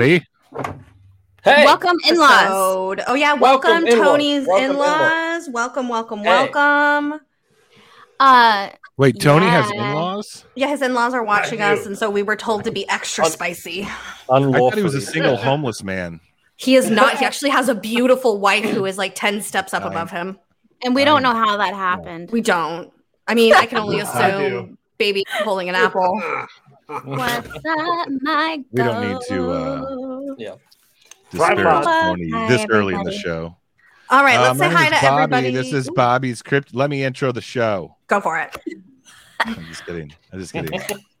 Hey, everybody. Hey, Welcome, in-laws. Oh yeah, Welcome, welcome. Tony's in-laws. Welcome, welcome, Hey. welcome. Uh, Wait, Tony has in-laws? Yeah, his in-laws are watching us, and so we were told to be extra Un- spicy. I thought he was a single homeless man. He is not. He actually has a beautiful wife who is like ten steps up Fine. above him. and we don't know how that happened. We don't. I mean, I can only I assume baby holding an apple. What's up, my We don't need to, uh. Yeah. Disparage Bob. Tony Hi, this early in the everybody. show. All right, Uh, let's my say name hi is to Bobby. everybody. This is Bobby's crypt. Let me intro the show. Go for it. I'm just kidding. I'm just kidding.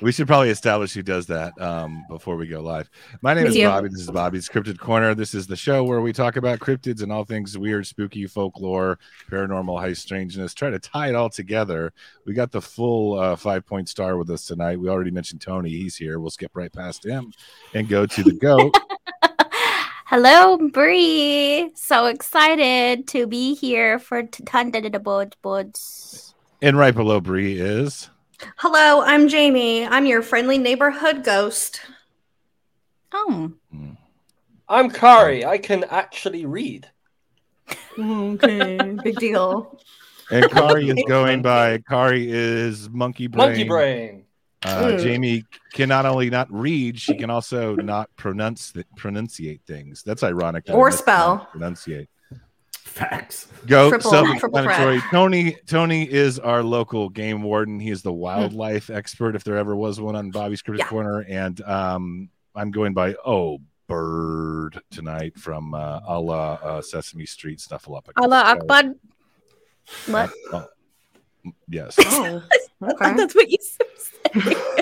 we should probably establish who does that um, before we go live. My name Me is too. Bobby. This is Bobby's Cryptid Corner. This is the show where we talk about cryptids and all things weird, spooky, folklore, paranormal, high strangeness. Try to tie it all together. We got the full uh, five point star with us tonight. We already mentioned Tony. He's here. We'll skip right past him and go to the goat. Hello, Bri. So excited to be here for t- Thunder the Boards Boards. and right below Bri is. Hello, I'm Jaimie. I'm your friendly neighborhood ghost. Oh, I'm Kari. I can actually read. Okay, big deal. And Kari is going by Kari is monkey brain. Monkey brain. Uh. Jaimie can not only not read, she can also not pronounce pronunciate things. That's ironic. that Or spell. Pronunciate. Facts. Go Triple- self-explanatory. triple Tony Tony is our local game warden. He is the wildlife expert, if there ever was one on Bobby's Cryptid Yeah. Corner. And um, I'm going by oh bird tonight from uh, a la uh, Sesame Street Snuffleupagus. Allah So, Akbar. What? uh, yes. Oh, okay. That's what you said.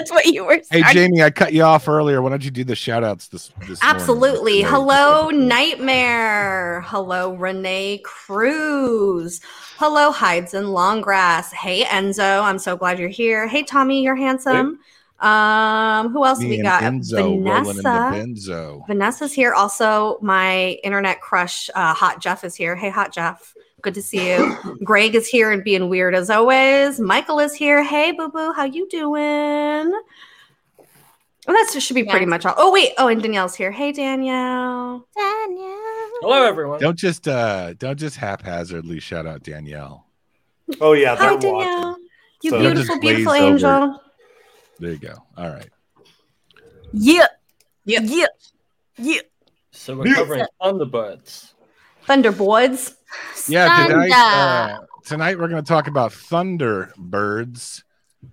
That's what you were saying. Hey. Jaimie, I cut you off earlier. Why don't you do the shout outs this, this? Absolutely. Today, Hello. Nightmare. Hello, Renee Cruz. Hello, Hides and Longgrass. Hey, Enzo. I'm so glad you're here. Hey, Tommy, you're handsome. Um, who else Me we got? Enzo rolling in the Vanessa. benzo. Vanessa's here. Also, my internet crush, uh, Hot Jeff, is here. Hey, Hot Jeff. Good to see you. Greg is here and being weird as always. Michael is here. Hey, Boo Boo, how you doing? Well, that should be pretty Yeah. much all. Oh wait. Oh, and Danielle's here. Hey, Danielle. Danielle. Hello, everyone. Don't just uh don't just haphazardly shout out Danielle. Oh yeah, Hi, Danielle. watching. You So- Don't beautiful, just glaze beautiful over. angel. There you go. All right. Yeah. Yeah. Yeah. Yeah. So we're covering Thunderbirds. Thunderboards. Yeah, tonight, uh, tonight we're going to talk about Thunderbirds.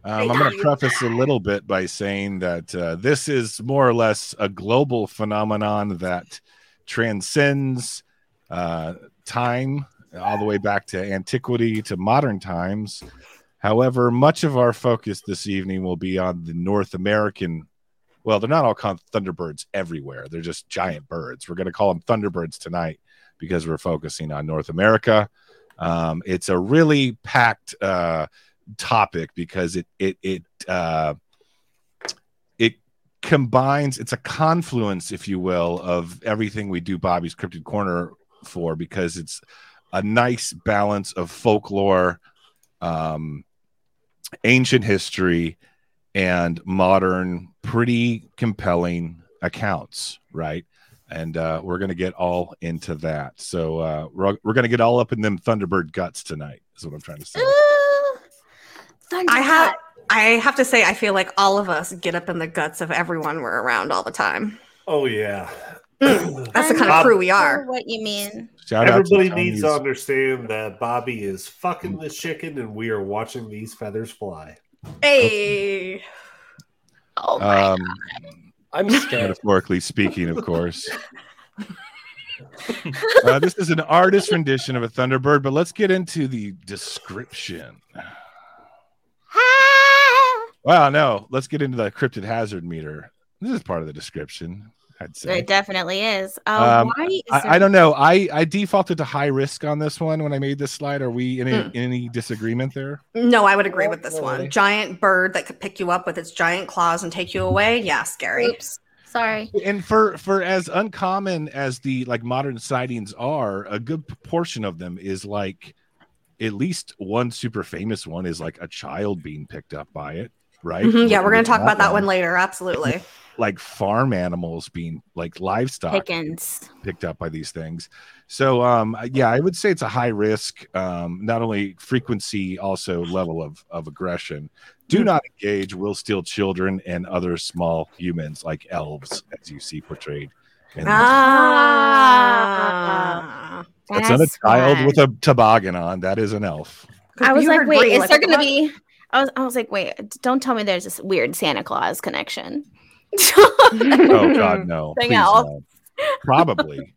Um, I'm going to preface a little bit by saying that uh, this is more or less a global phenomenon that transcends uh, time all the way back to antiquity to modern times. However, much of our focus this evening will be on the North American. Well, they're not all called Thunderbirds everywhere. They're just giant birds. We're going to call them Thunderbirds tonight because we're focusing on North America. Um, it's a really packed uh, topic because it it it uh, it combines. It's a confluence, if you will, of everything we do Bobby's Cryptid Corner for because it's a nice balance of folklore, um, ancient history, and modern, pretty compelling accounts. Right and uh, we're going to get all into that. So uh, we're, we're going to get all up in them Thunderbird guts tonight. Is what I'm trying to say. Ooh. I have. I have to say, I feel like all of us get up in the guts of everyone we're around all the time. Oh yeah. Mm, That's the kind Bob- of crew we I are. know What you mean? Shout out to Everybody needs to understand that Bobby is fucking the chicken, and we are watching these feathers fly. Hey. Oh my um, I'm scared. metaphorically speaking, of course. Uh, this is an artist rendition of a Thunderbird, but let's get into the description. Well, no, let's get into the cryptid hazard meter. This is part of the description, I'd say. It definitely is. Uh, Um, why is I, there- I don't know. I, I defaulted to high risk on this one when I made this slide. Are we in, a, Hmm. in any disagreement there? No, I would agree with this No one. Giant bird that could pick you up with its giant claws and take you away. Yeah, scary. Oops. Sorry. and for for as uncommon as the like modern sightings are a good portion of them is like at least one super famous one is like a child being picked up by it right Mhm, Yeah, we're going to talk about that one. one later. Absolutely. like farm animals being like livestock Pickens. picked up by these things. So um yeah, I would say it's a high risk, um, not only frequency, also level of of aggression. Do not engage, will steal children and other small humans like elves, as you see portrayed. in. Ah. That's not a child with a toboggan on. That is an elf. I was like, wait, Bri, is like, there gonna be? I was, I was like, wait, don't tell me there's this weird Santa Claus connection. Oh God, no. Please no. Probably.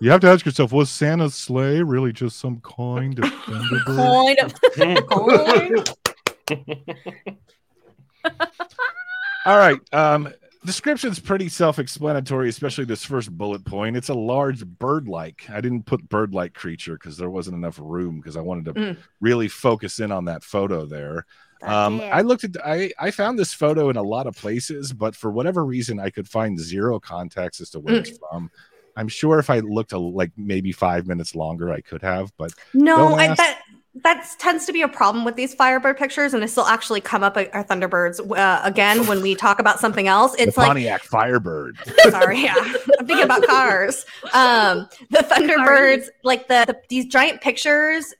You have to ask yourself, was Santa's sleigh really just some kind of? Kind of. All right. Um, description's pretty self-explanatory, especially this first bullet point. It's a large bird-like. I didn't put bird-like creature because there wasn't enough room because I wanted to Mm. really focus in on that photo there. Um, That's. I looked at I I found this photo in a lot of places, but for whatever reason, I could find zero context as to where it's from. I'm sure if I looked a, like maybe five minutes longer, I could have, but No, I, ask. that that tends to be a problem with these Firebird pictures, and it still actually come up at our Thunderbirds uh, again when we talk about something else. It's the like Pontiac Firebird. sorry, yeah, I'm thinking about cars. Um, the Thunderbirds, like the, the these giant pictures.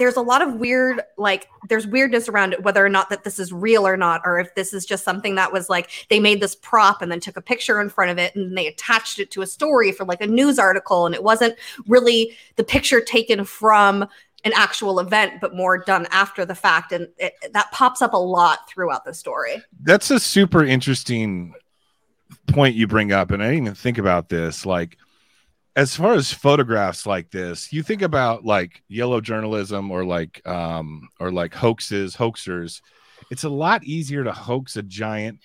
There's a lot of weird, like there's weirdness around it, whether or not that this is real or not, or if this is just something that was like they made this prop and then took a picture in front of it and they attached it to a story for like a news article, and it wasn't really the picture taken from an actual event, but more done after the fact, and it, that pops up a lot throughout the story. that's a super interesting point you bring up and i didn't even think about this like as far as photographs like this you think about like yellow journalism or like um or like hoaxes hoaxers it's a lot easier to hoax a giant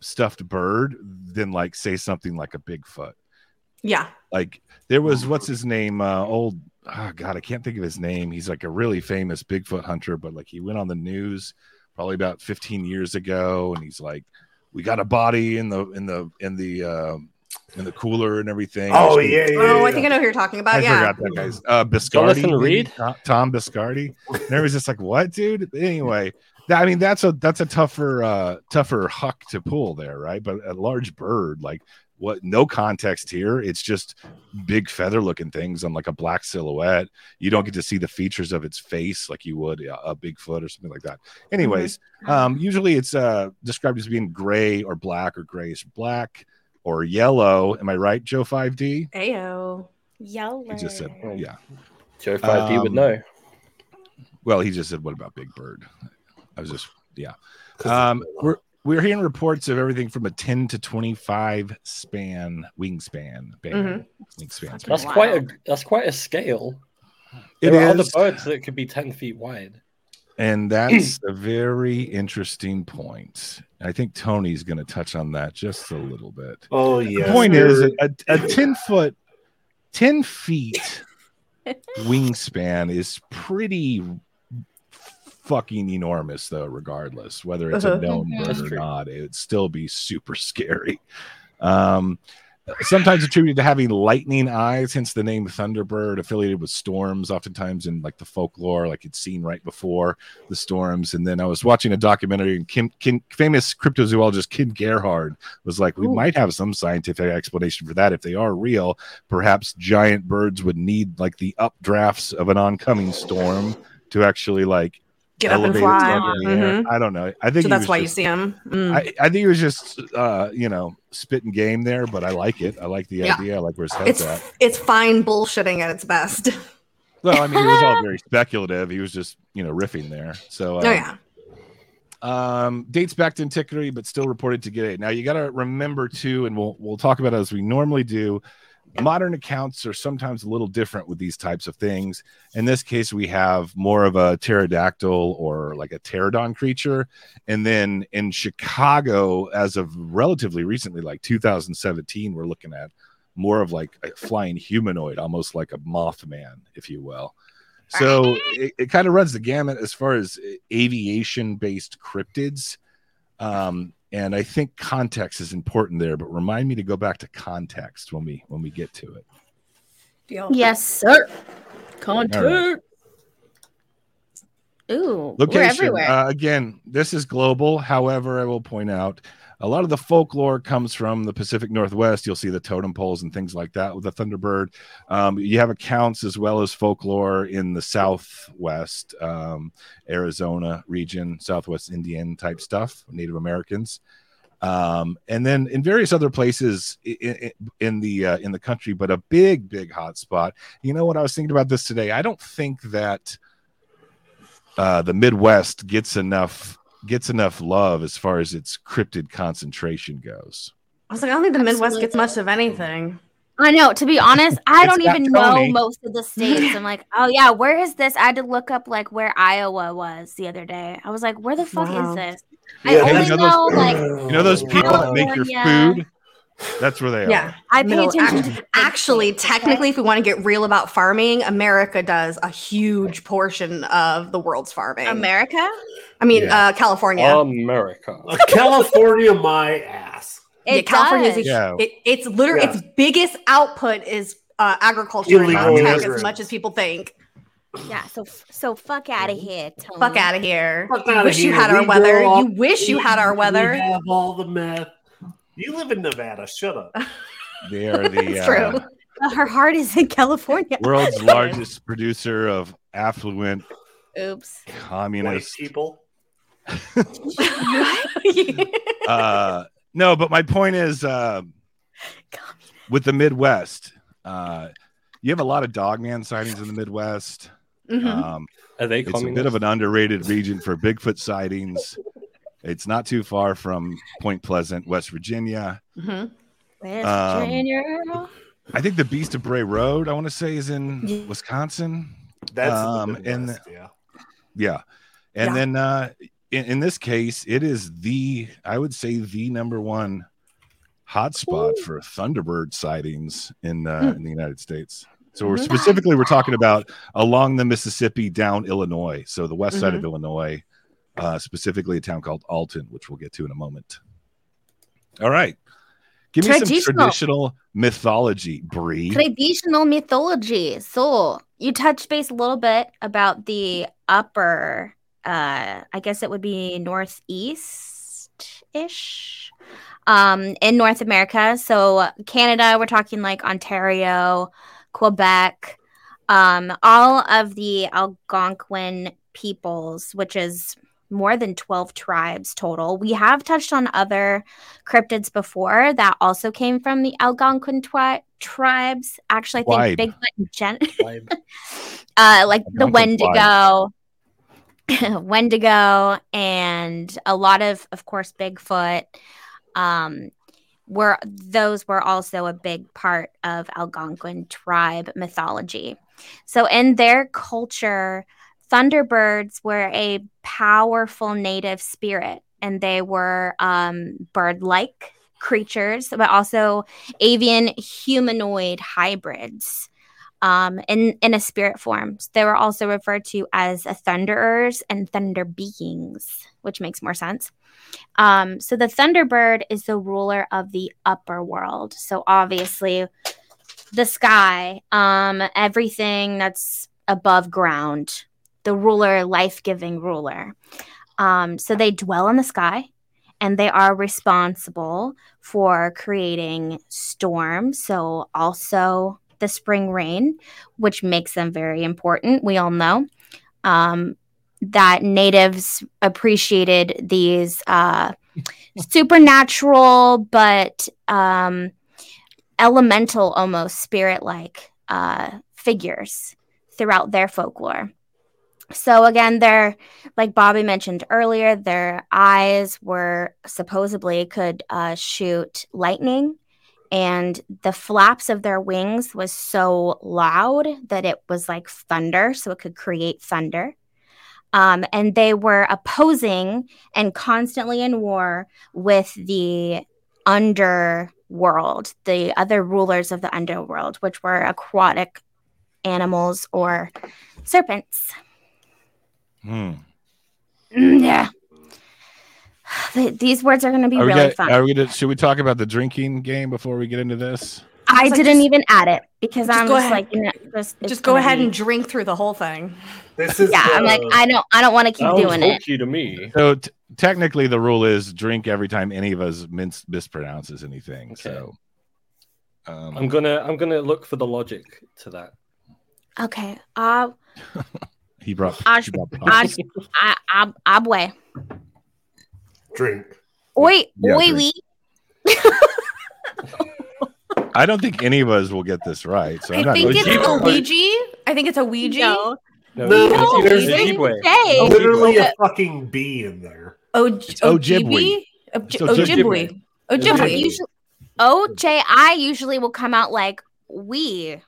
stuffed bird than like say something like a bigfoot. Yeah, like there was what's his name uh old oh god i can't think of his name. He's like a really famous bigfoot hunter but like he went on the news probably about 15 years ago and he's like we got a body in the in the in the um in the cooler and everything Oh Just- yeah, yeah. Oh, I think I know who you're talking about. I yeah. forgot that guy's uh Biscardi, Jonathan maybe? Reed? Tom, Tom Biscardi. And everyone's just like, what, dude? Anyway, that, I mean, that's a that's a tougher uh tougher huck to pull there, right? But a large bird, like what no context here. It's just big feather looking things on like a black silhouette. You don't get to see the features of its face like you would a, a Bigfoot or something like that. Anyways, um, usually it's uh described as being gray or black or grayish black or yellow. Am I right, Joe 5D? Ayo. Yellow. He just said, yeah. Joe 5D would Um, know. Well, he just said, "What about Big Bird?" I was just, yeah. Um, we're we're hearing reports of everything from a ten to twenty five span wingspan. Band, Mhm. Wingspan. That's Wow. quite a that's quite a scale. It There are other birds that could be ten feet wide. And that's a very interesting point. I think Tony's going to touch on that just a little bit. oh yeah. The point is, a, a ten foot, ten feet wingspan is pretty fucking enormous though regardless whether it's Uh-huh. a known Mhm. bird or not it'd still be super scary um sometimes attributed to having lightning eyes hence the name thunderbird affiliated with storms oftentimes in like the folklore like it's seen right before the storms and then i was watching a documentary and ken, ken famous cryptozoologist ken gerhard was like we Ooh. might have some scientific explanation for that if they are real perhaps giant birds would need like the updrafts of an oncoming storm to actually like Get up and fly. itself in the air. Mhm. I don't know. I think So that's why you just- see them. I, I think he was just uh, you know spitting game there, but I like it. I like the Yeah. idea. I like where his head's It's at. it's fine bullshitting at its best. Well, I mean, it was all very speculative. He was just you know riffing there. So uh, oh yeah. um, dates back to antiquity, but still reported to get it. Now you got to remember too, and we'll we'll talk about it as we normally do. Modern accounts are sometimes a little different with these types of things. In this case, we have more of a pterodactyl or like a pterodon creature, and then in Chicago, as of relatively recently, like 2017, we're looking at more of like a flying humanoid, almost like a Mothman, if you will. So it, it kind of runs the gamut as far as aviation based cryptids. Um, and I think context is important there, but remind me to go back to context when we when we get to it. Deal. Yes, sir. All right. Content. Ooh, we're Location. everywhere. Uh, again, this is global. However, I will point out a lot of the folklore comes from the Pacific Northwest. You'll see the totem poles and things like that with the Thunderbird. Um, you have accounts as well as folklore in the Southwest, um, Arizona region, Southwest Indian type stuff, Native Americans. Um, and then in various other places in, in the uh, in the country, but a big, big hotspot. You know what? I was thinking about this today. I don't think that uh, the Midwest gets enough gets enough love as far as its cryptid concentration goes. I was like, I don't think the Midwest gets much of anything. I know. To be honest, I don't even Tony. know most of the states. I'm like, oh yeah, where is this? I had to look up like where Iowa was the other day. I was like, where the fuck Wow. is this? Yeah, I you only know know, those- like You know those people that make your food? That's where they Yeah. are. Yeah. I pay Middle- attention act- to Actually, technically, if we want to get real about farming, America does a huge portion of the world's farming. America. I mean, Yeah. uh, California. America. Uh, California, my ass. It yeah, California is a. Yeah. it, it's literally Yeah. its biggest output is uh, agriculture and tech as much as people think. Yeah. So so fuck out of here, Tony. Fuck out of here. Fuck You outta wish you here. had our weather. grow You up- wish you had our We weather. have all the meth. You live in Nevada. Shut up. They are the It's uh, true. Well, her heart is in California. world's largest producer of affluent Oops. White communist. people. uh, no, but my point is uh, with the Midwest, uh, you have a lot of dogman sightings in the Midwest. Mhm. Um, Are they it's a coming? bit of an underrated region for Bigfoot sightings. It's not too far from Point Pleasant, West Virginia. Mhm. West Um, Virginia. I think the Beast of Bray Road, I want to say, is in Yeah. Wisconsin. That's Um, in the and- Midwest, yeah. Yeah. And Yeah. then uh, in, in this case, it is the, I would say, the number one hotspot for Thunderbird sightings in, uh, Mm. in the United States. So we're Mhm. specifically we're talking about along the Mississippi down Illinois, so the west side of Mm-hmm. Illinois, uh, specifically a town called Alton, which we'll get to in a moment. All right, give me some Traditional. traditional mythology, Bri. Traditional mythology. So you touched base a little bit about the upper, uh, I guess it would be northeast ish, um, in North America. So Canada, we're talking like Ontario, Quebec, um, all of the Algonquin peoples, which is more than 12 tribes total. We have touched on other cryptids before that also came from the Algonquin twi- tribes. Actually, I think Tribe. Bigfoot and Gen, uh, like the Wendigo, Wendigo, and a lot of, of course, Bigfoot. Um, were those were also a big part of Algonquin tribe mythology. So in their culture, thunderbirds were a powerful native spirit, and they were um, bird-like creatures, but also avian humanoid hybrids um, in in a spirit form. They were also referred to as thunderers and thunder beings, which makes more sense. Um, so the thunderbird is the ruler of the upper world. So obviously, the sky, um, everything that's above ground, the ruler, life giving ruler. Um, so they dwell in the sky and they are responsible for creating storms. So also the spring rain, which makes them very important. We all know um, that natives appreciated these uh, supernatural but um, elemental, almost spirit like uh, figures throughout their folklore. So again, they're like Bobby mentioned earlier, their eyes were supposedly could uh, shoot lightning, and the flaps of their wings was so loud that it was like thunder, so it could create thunder. Um, and they were opposing and constantly in war with the underworld, the other rulers of the underworld, which were aquatic animals or serpents. Hmm. Mm, yeah. These words are going to be Are we, really fun. are we gonna, should we talk about the drinking game before we get into this? I was like, didn't just- even add it because just I'm go just ahead. like, you know, just, Just go ahead be- and drink through the whole thing. This is yeah. I'm like, I don't, I don't want to keep doing it. hokey to me. So t- technically, the rule is drink every time any of us mis- mispronounces anything. Okay. So um, I'm gonna I'm gonna look for the logic to that. Okay. Uh, he brought. Ash- he brought Ash- puns. I, I, abwe. drink. Oi, Yeah, oi, we. I don't think any of us will get this right. So I'm I not. think Ouija. it's a Ouija. I think it's a Ouija. No. No, No, there's- there's it's Ojibwe. Oh, Literally a oh, fucking bee in there. Oj- Ojibwe. Ojibwe. Oj- Ojibwe. Ojibwe. Usually, OJI usually will come out like we,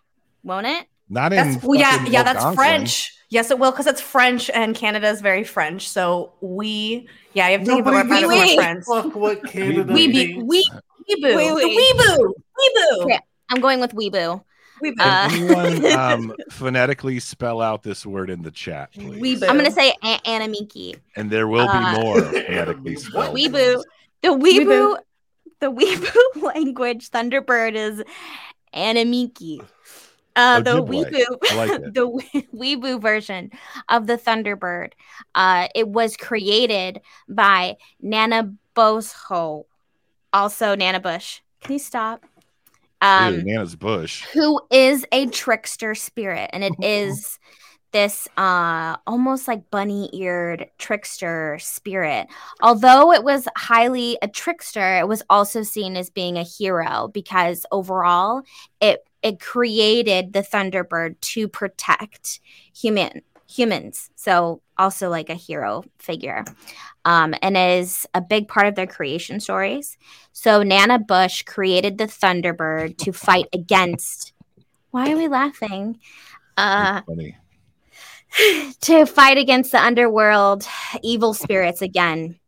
won't it? Not in. That's well, yeah, yeah. That's Algonquin. French. Yes, it will because it's French and Canada is very French. So we, yeah, you have to think Nobody about it gives more Oui. French. Fuck what Canada We be thinks. we weeboo. Oui, oui. Weeboo. Weeboo. Okay. I'm going with Weeboo. Weeboo. Uh, Can anyone um, phonetically spell out this word in the chat, please? Weeboo. I'm gonna say a- Anamiki. And there will be Uh, more phonetically spelled. Weeboo. The Weeboo, the Weeboo language Thunderbird is Anamiki. Uh, the. Weeboo, like the We- Weeboo version of the Thunderbird. Uh, it was created by Nana Bosho, also Nana Bush. Can you stop? Um, Ew, Nana's bush. who is a trickster spirit and it is this uh almost like bunny-eared trickster spirit although it was highly a trickster it was also seen as being a hero because overall it it created the thunderbird to protect human humans so also like a hero figure um, and is a big part of their creation stories so Nana Bush created the Thunderbird to fight against. Why are we laughing? Uh, to fight against the underworld evil spirits again.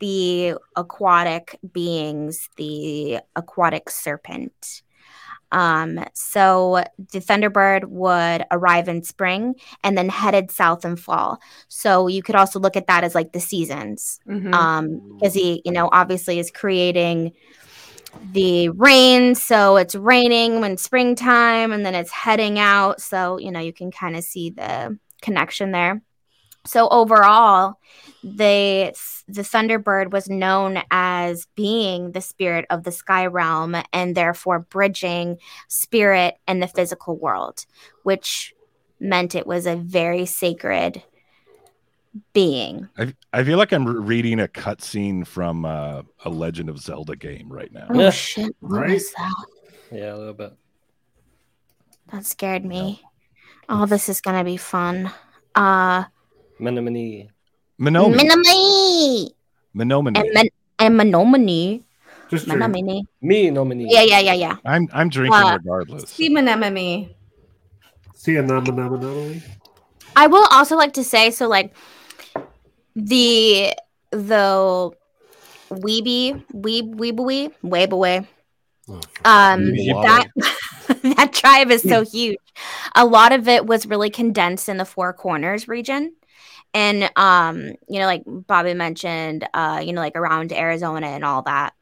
The aquatic beings, the aquatic serpent. Um, so the Thunderbird would arrive in spring and then headed south in fall. So you could also look at that as like the seasons Mhm. um because he you know obviously is creating the rain so it's raining when springtime and then it's heading out so you know you can kind of see the connection there so overall the the thunderbird was known as being the spirit of the sky realm and therefore bridging spirit and the physical world which meant it was a very sacred being I, I feel like I'm reading a cutscene from uh, a Legend of Zelda game right now. Oh Yeah. shit! What Right? was that? Yeah, a little bit. That scared me. Oh, this is gonna be fun. Uh, Menominee. Menominee. Minamini Menominee. and Men- and Menominee. Just. Menominee. Me nominee. Yeah, yeah, yeah, yeah. I'm I'm drinking Uh, regardless. See anemone. See a. I will also like to say so, like the the weeby weeb weebawee wave away. Oh, Um, that that tribe is so huge. A lot of it was really condensed in the Four Corners region. And um, you know, like Bobby mentioned, uh, you know, like around Arizona and all that.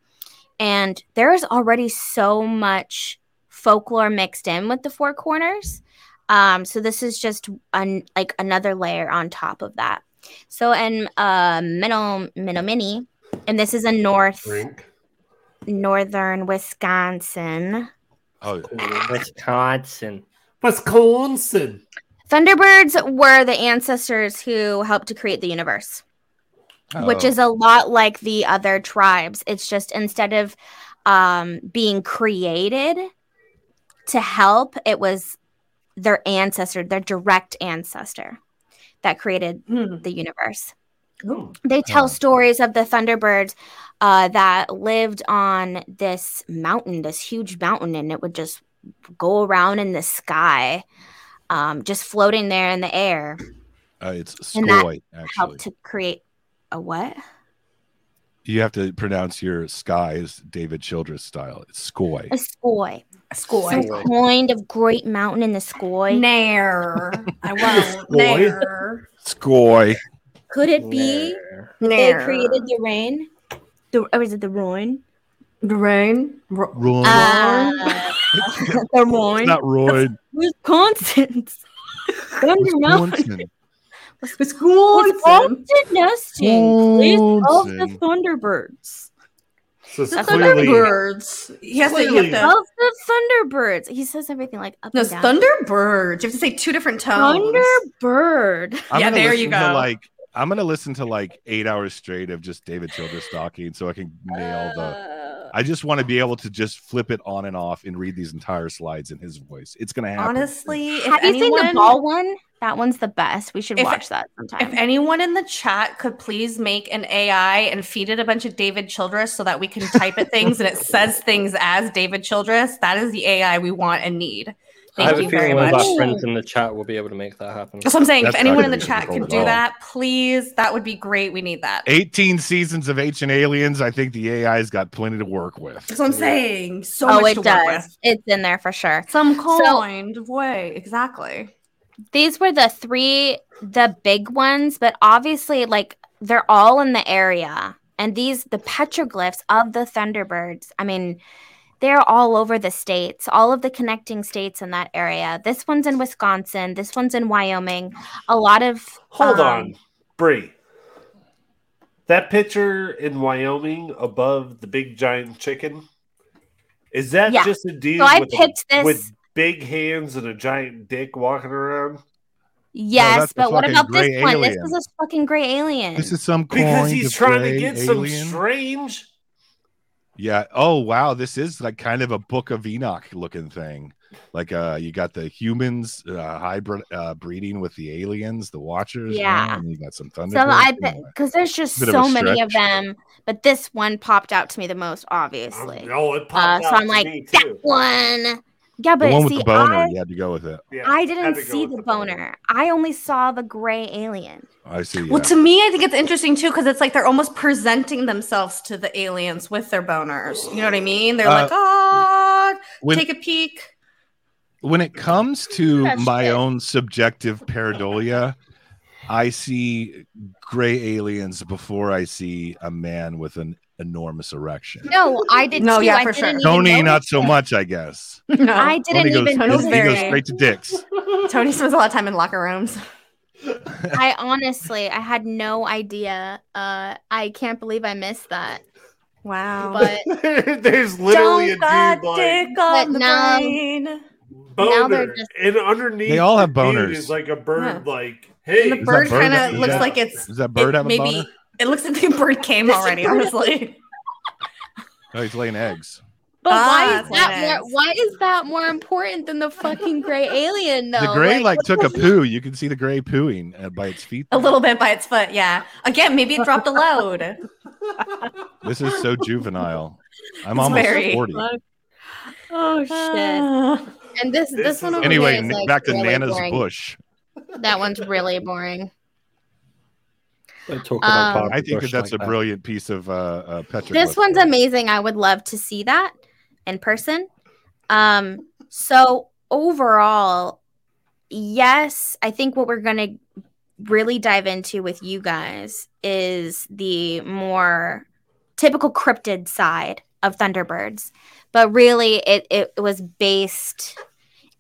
And there's already so much folklore mixed in with the Four Corners. Um, so this is just an, like another layer on top of that. So in uh Minnow Mini, and this is in north drink. northern Wisconsin. oh, Wisconsin. Wisconsin. Thunderbirds were the ancestors who helped to create the universe, which oh. is a lot like the other tribes. It's just instead of um, being created to help, it was their ancestor, their direct ancestor that created Hmm. the universe. Ooh. They tell Oh. stories of the Thunderbirds uh, that lived on this mountain, this huge mountain, and it would just go around in the sky, um, just floating there in the air. Uh, it's and that Skoy, actually. Helped to create a what? You have to pronounce your skies David Childress style. It's Skoy. A skoy. School. Some kind of great mountain in the skoy. Nair. I won't. Boy. Nair. Skoy. Could it be Nair. they created the rain? The, or is it the Rhine? the rain. Ro- Run. Uh, Des Moines, It's not Roy. Wisconsin's. Thunder Mountain. Wisconsin. Wisconsin. Wisconsin nesting place of the Wisconsin. Thunderbirds. So it's The clearly Thunderbirds. He has to, you Clearly- have to Of the Thunderbirds. He says everything like up No, and it's down. Thunderbirds. You have to say two different tones. Thunderbird. I'm Yeah, gonna there listen you To go. like I'm gonna listen to like eight hours straight of just David Childress talking, so I can nail the. Uh, I just want to be able to just flip it on and off and read these entire slides in his voice. It's gonna happen. Honestly, if Have you seen the anyone, ball one? That one's the best. We should If- watch that sometime. if anyone in the chat could please make an AI and feed it a bunch of David Childress so that we can type at things and it says things as David Childress, that is the AI we want and need. I have Thank a you very feeling one of much. our friends in the chat will be able to make that happen. That's what I'm saying. That's if anyone in the chat difficult could do that, please, that would be great. We need that. 18 seasons of Ancient Aliens. I think the AI's got plenty to work with. That's what I'm saying. So oh, much it to work does. with. It's in there for sure. Some So- kind of way. Exactly. These were the three, the big ones, but obviously, like they're all in the area. And these, the petroglyphs of the Thunderbirds. I mean, they're all over the states, all of the connecting states in that area. This one's in Wisconsin. This one's in Wyoming. A lot of Hold um, on, Bri. That picture in Wyoming above the big giant chicken is that Yeah. just a dude So I with, a- picked this. with big hands and a giant dick walking around? yes, that's the but what about this gray one? This is a fucking gray alien. This is some Because he's trying to gray get some strange. Yeah. Oh wow, this is like kind of a Book of Enoch looking thing. Like uh, you got the humans uh, hybrid uh, breeding with the aliens, the Watchers. Yeah. and you got some thunder. So I because there's just Bit of so many of them, but this one popped out to me the most, obviously. Oh, it Uh, popped so I'm to like, me that one. Yeah, the but one with see, the boner. I, You had to go with it. Yeah, I didn't see with the boner. I only saw the gray alien. I see. Yeah. Well, to me, I think it's interesting too because it's like they're almost presenting themselves to the aliens with their boners. You know what I mean? They're Uh, like, oh, when take a peek. when it comes to That's my it. own subjective pareidolia, I see gray aliens before I see a man with an enormous erection. No, I did No, too. yeah, I for didn't sure. Tony, notice not it. so much, I guess. No, I didn't Tony goes, even Tony's he notice. goes straight to dicks. Tony spends a lot of time in locker rooms. I honestly, I had no idea. Uh, I can't believe I missed that. Wow. But There's literally a Don't got dude like dick But on the now- brain. now they're boner, just- and underneath They all have boners. is like a bird. Yeah. Like, hey, And the that bird bird kind of looks that- like it's Does that bird it have a maybe boner? It looks like the bird came already. Honestly, Oh, he's laying eggs. But Ah, why is that more? is. Why is that more important than the fucking gray alien? Though the gray like, what took a poo. You can see the gray pooing uh, by its feet. a little bit by its foot. Yeah. Again, maybe it dropped a load. This is so juvenile. I'm It's almost very- 40. Oh shit! Ah. And this This this, one over Anyway, here is, like, back to really Nana's boring. bush. That one's really boring. Don't talk about Um, I think that that's like a brilliant piece of uh, uh petroglyph. This one's amazing. I would love to see that in person. Um, so overall, yes, I think what we're gonna really dive into with you guys is the more typical cryptid side of Thunderbirds. But really it it was based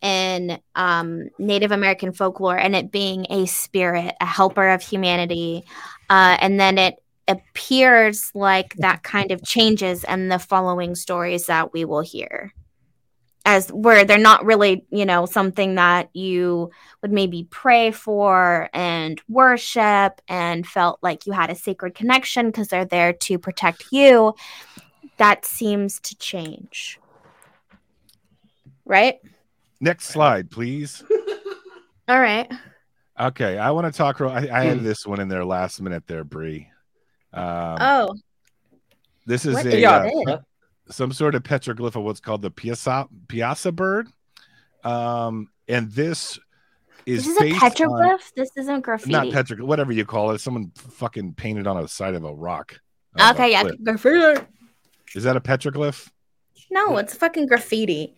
in um, Native American folklore and it being a spirit, a helper of humanity. Uh, and then it appears like that kind of changes in the following stories that we will hear. As where they're not really you know something that you would maybe pray for and worship and felt like you had a sacred connection because they're there to protect you that seems to change. Right Next slide, please. all right Okay, I want to talk. real- I, I Hmm. had this one in there last minute there, Bri. Um, oh this is what a is Yeah. some sort of petroglyph of what's called the Piasa Piasa bird. Um, and this is this is a based on- petroglyph this isn't graffiti not petroglyph, whatever you call it. Someone fucking painted on the side of a rock. of a okay yeah graffiti Is that a petroglyph? no it's fucking graffiti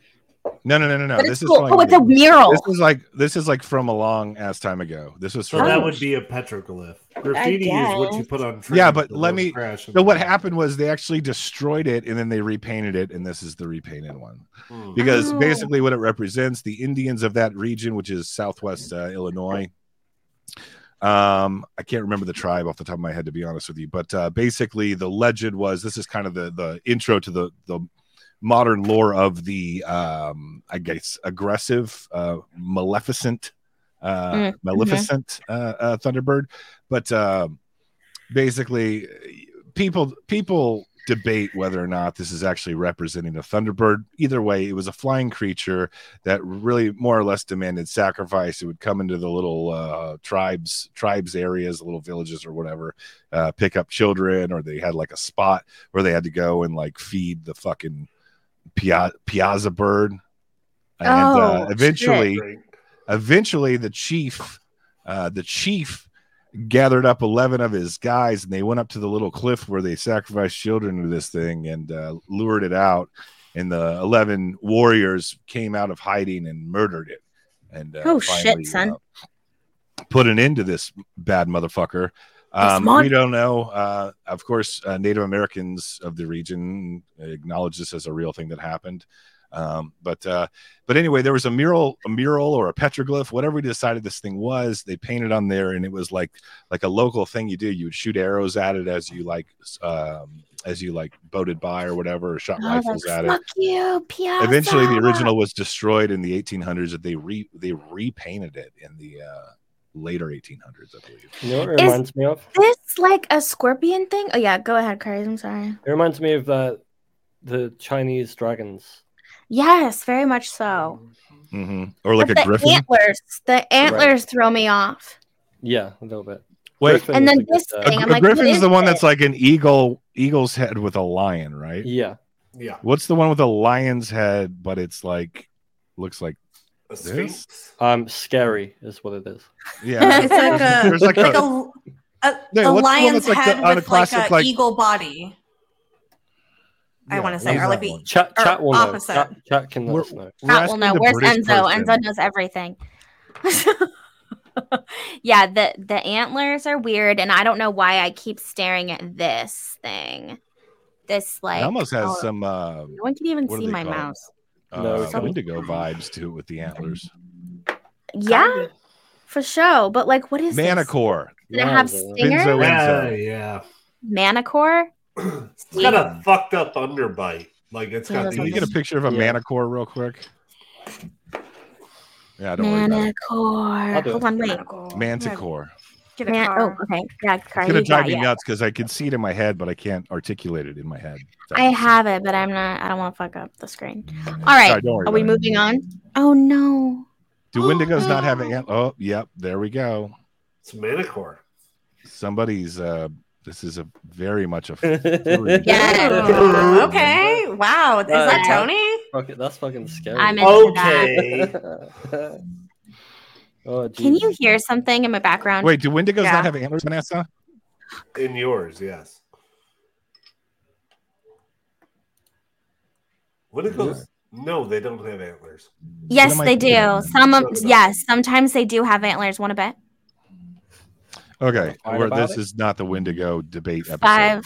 No, no, no, no, no. This it's is like oh, it's a mural. this is like this is like from a long ass time ago. This was So that would be a petroglyph. Graffiti is what you put on. Yeah, but let me- So what happened was they actually destroyed it and then they repainted it, and this is the repainted one. Hmm. Because Oh. basically, what it represents, the Indians of that region, which is Southwest uh, Illinois. Um, I can't remember the tribe off the top of my head to be honest with you, but uh, basically, the legend was this is kind of the the intro to the the modern lore of the um, I guess aggressive, uh, maleficent, uh, Mm, maleficent uh, uh, Thunderbird, but um basically people people debate whether or not this is actually representing a thunderbird. Either way it was a flying creature that really more or less demanded sacrifice. It would come into the little uh, tribes tribes areas little villages or whatever uh, pick up children or they had like a spot where they had to go and like feed the fucking pia- Piasa bird. And uh, Oh, eventually Right. eventually the chief uh the chief gathered up 11 of his guys and they went up to the little cliff where they sacrificed children to this thing and uh, lured it out. And the 11 warriors came out of hiding and murdered it. And uh, Oh, shit, son. uh, put an end to this bad motherfucker um, we don't know uh, of course uh, native americans of the region acknowledge this as a real thing that happened um, but uh, but anyway, there was a mural, a mural or a petroglyph, whatever we decided this thing was. They painted on there, and it was like like a local thing you do. You would shoot arrows at it as you like um, as you like boated by or whatever, or shot Oh, rifles at it. fuck you. Eventually, the original was destroyed in the 1800s. That they re they repainted it in the uh, later 1800s, I believe. You know what it reminds me of? This like a scorpion thing? Oh yeah, go ahead, Kari. I'm sorry. It reminds me of uh, the Chinese dragons. Yes, very much so. hmm Or like But a the griffin. antlers, the antlers throw me off. Yeah, a little bit. Wait, Griffin And then a this uh, a, thing, I'm a like, what griffin's is the one it? that's like an eagle eagle's head with a lion, right? Yeah, Yeah. What's the one with a lion's head, but it's like looks like A sphinx. um, scary is what it is. yeah. It's like a There's like like a- a, a, Yeah, a what's the one lion's that's like the- head on a with classic, like a like- eagle body. I want to say, or like that the one? Chat, Or chat will know. Chat, chat can let We're- us know. We're will know. Where's British Enzo? person. Enzo knows everything. yeah, the the antlers are weird, and I don't know why I keep staring at this thing. This like it almost has oh, some uh, no one can even see my called? mouse. No, uh, it's not. Wendigo vibes to it with the antlers. Yeah, for sure. But like, what is this? Manicore. Did it have Enzo. stinger? Enzo. Yeah, yeah. Manicore? It's got a fucked up underbite. Like it's got Can you get a picture of a Yeah. manicore real quick? Yeah, don't worry about it. Manicore. Hold on, wait. Manticore. Get a Man- car. oh, okay. Yeah, car. It's gonna drive got me it. nuts because I can see it in my head, but I can't articulate it in my head. I have it, but I'm not. I don't want to fuck up the screen. All right. Sorry, worry Are we it. moving on? Oh no. Do Wendigos not have an? Oh, yep. There we go. It's Manicore. Somebody's. uh This is a very much a. Yeah. Okay. Wow. Is that Uh, Tony? Fuck it, that's fucking scary. I'm into that. Okay. Oh, Can you hear something in my background? Wait, do Wendigos Yeah. not have antlers, Vanessa? In yours, yes. What it? No, they don't have antlers. Yes, What am I they do. of? Some of What yes, sometimes they do have antlers. Want to bet? Okay, Fight where this it? is not the Wendigo debate episode. Five.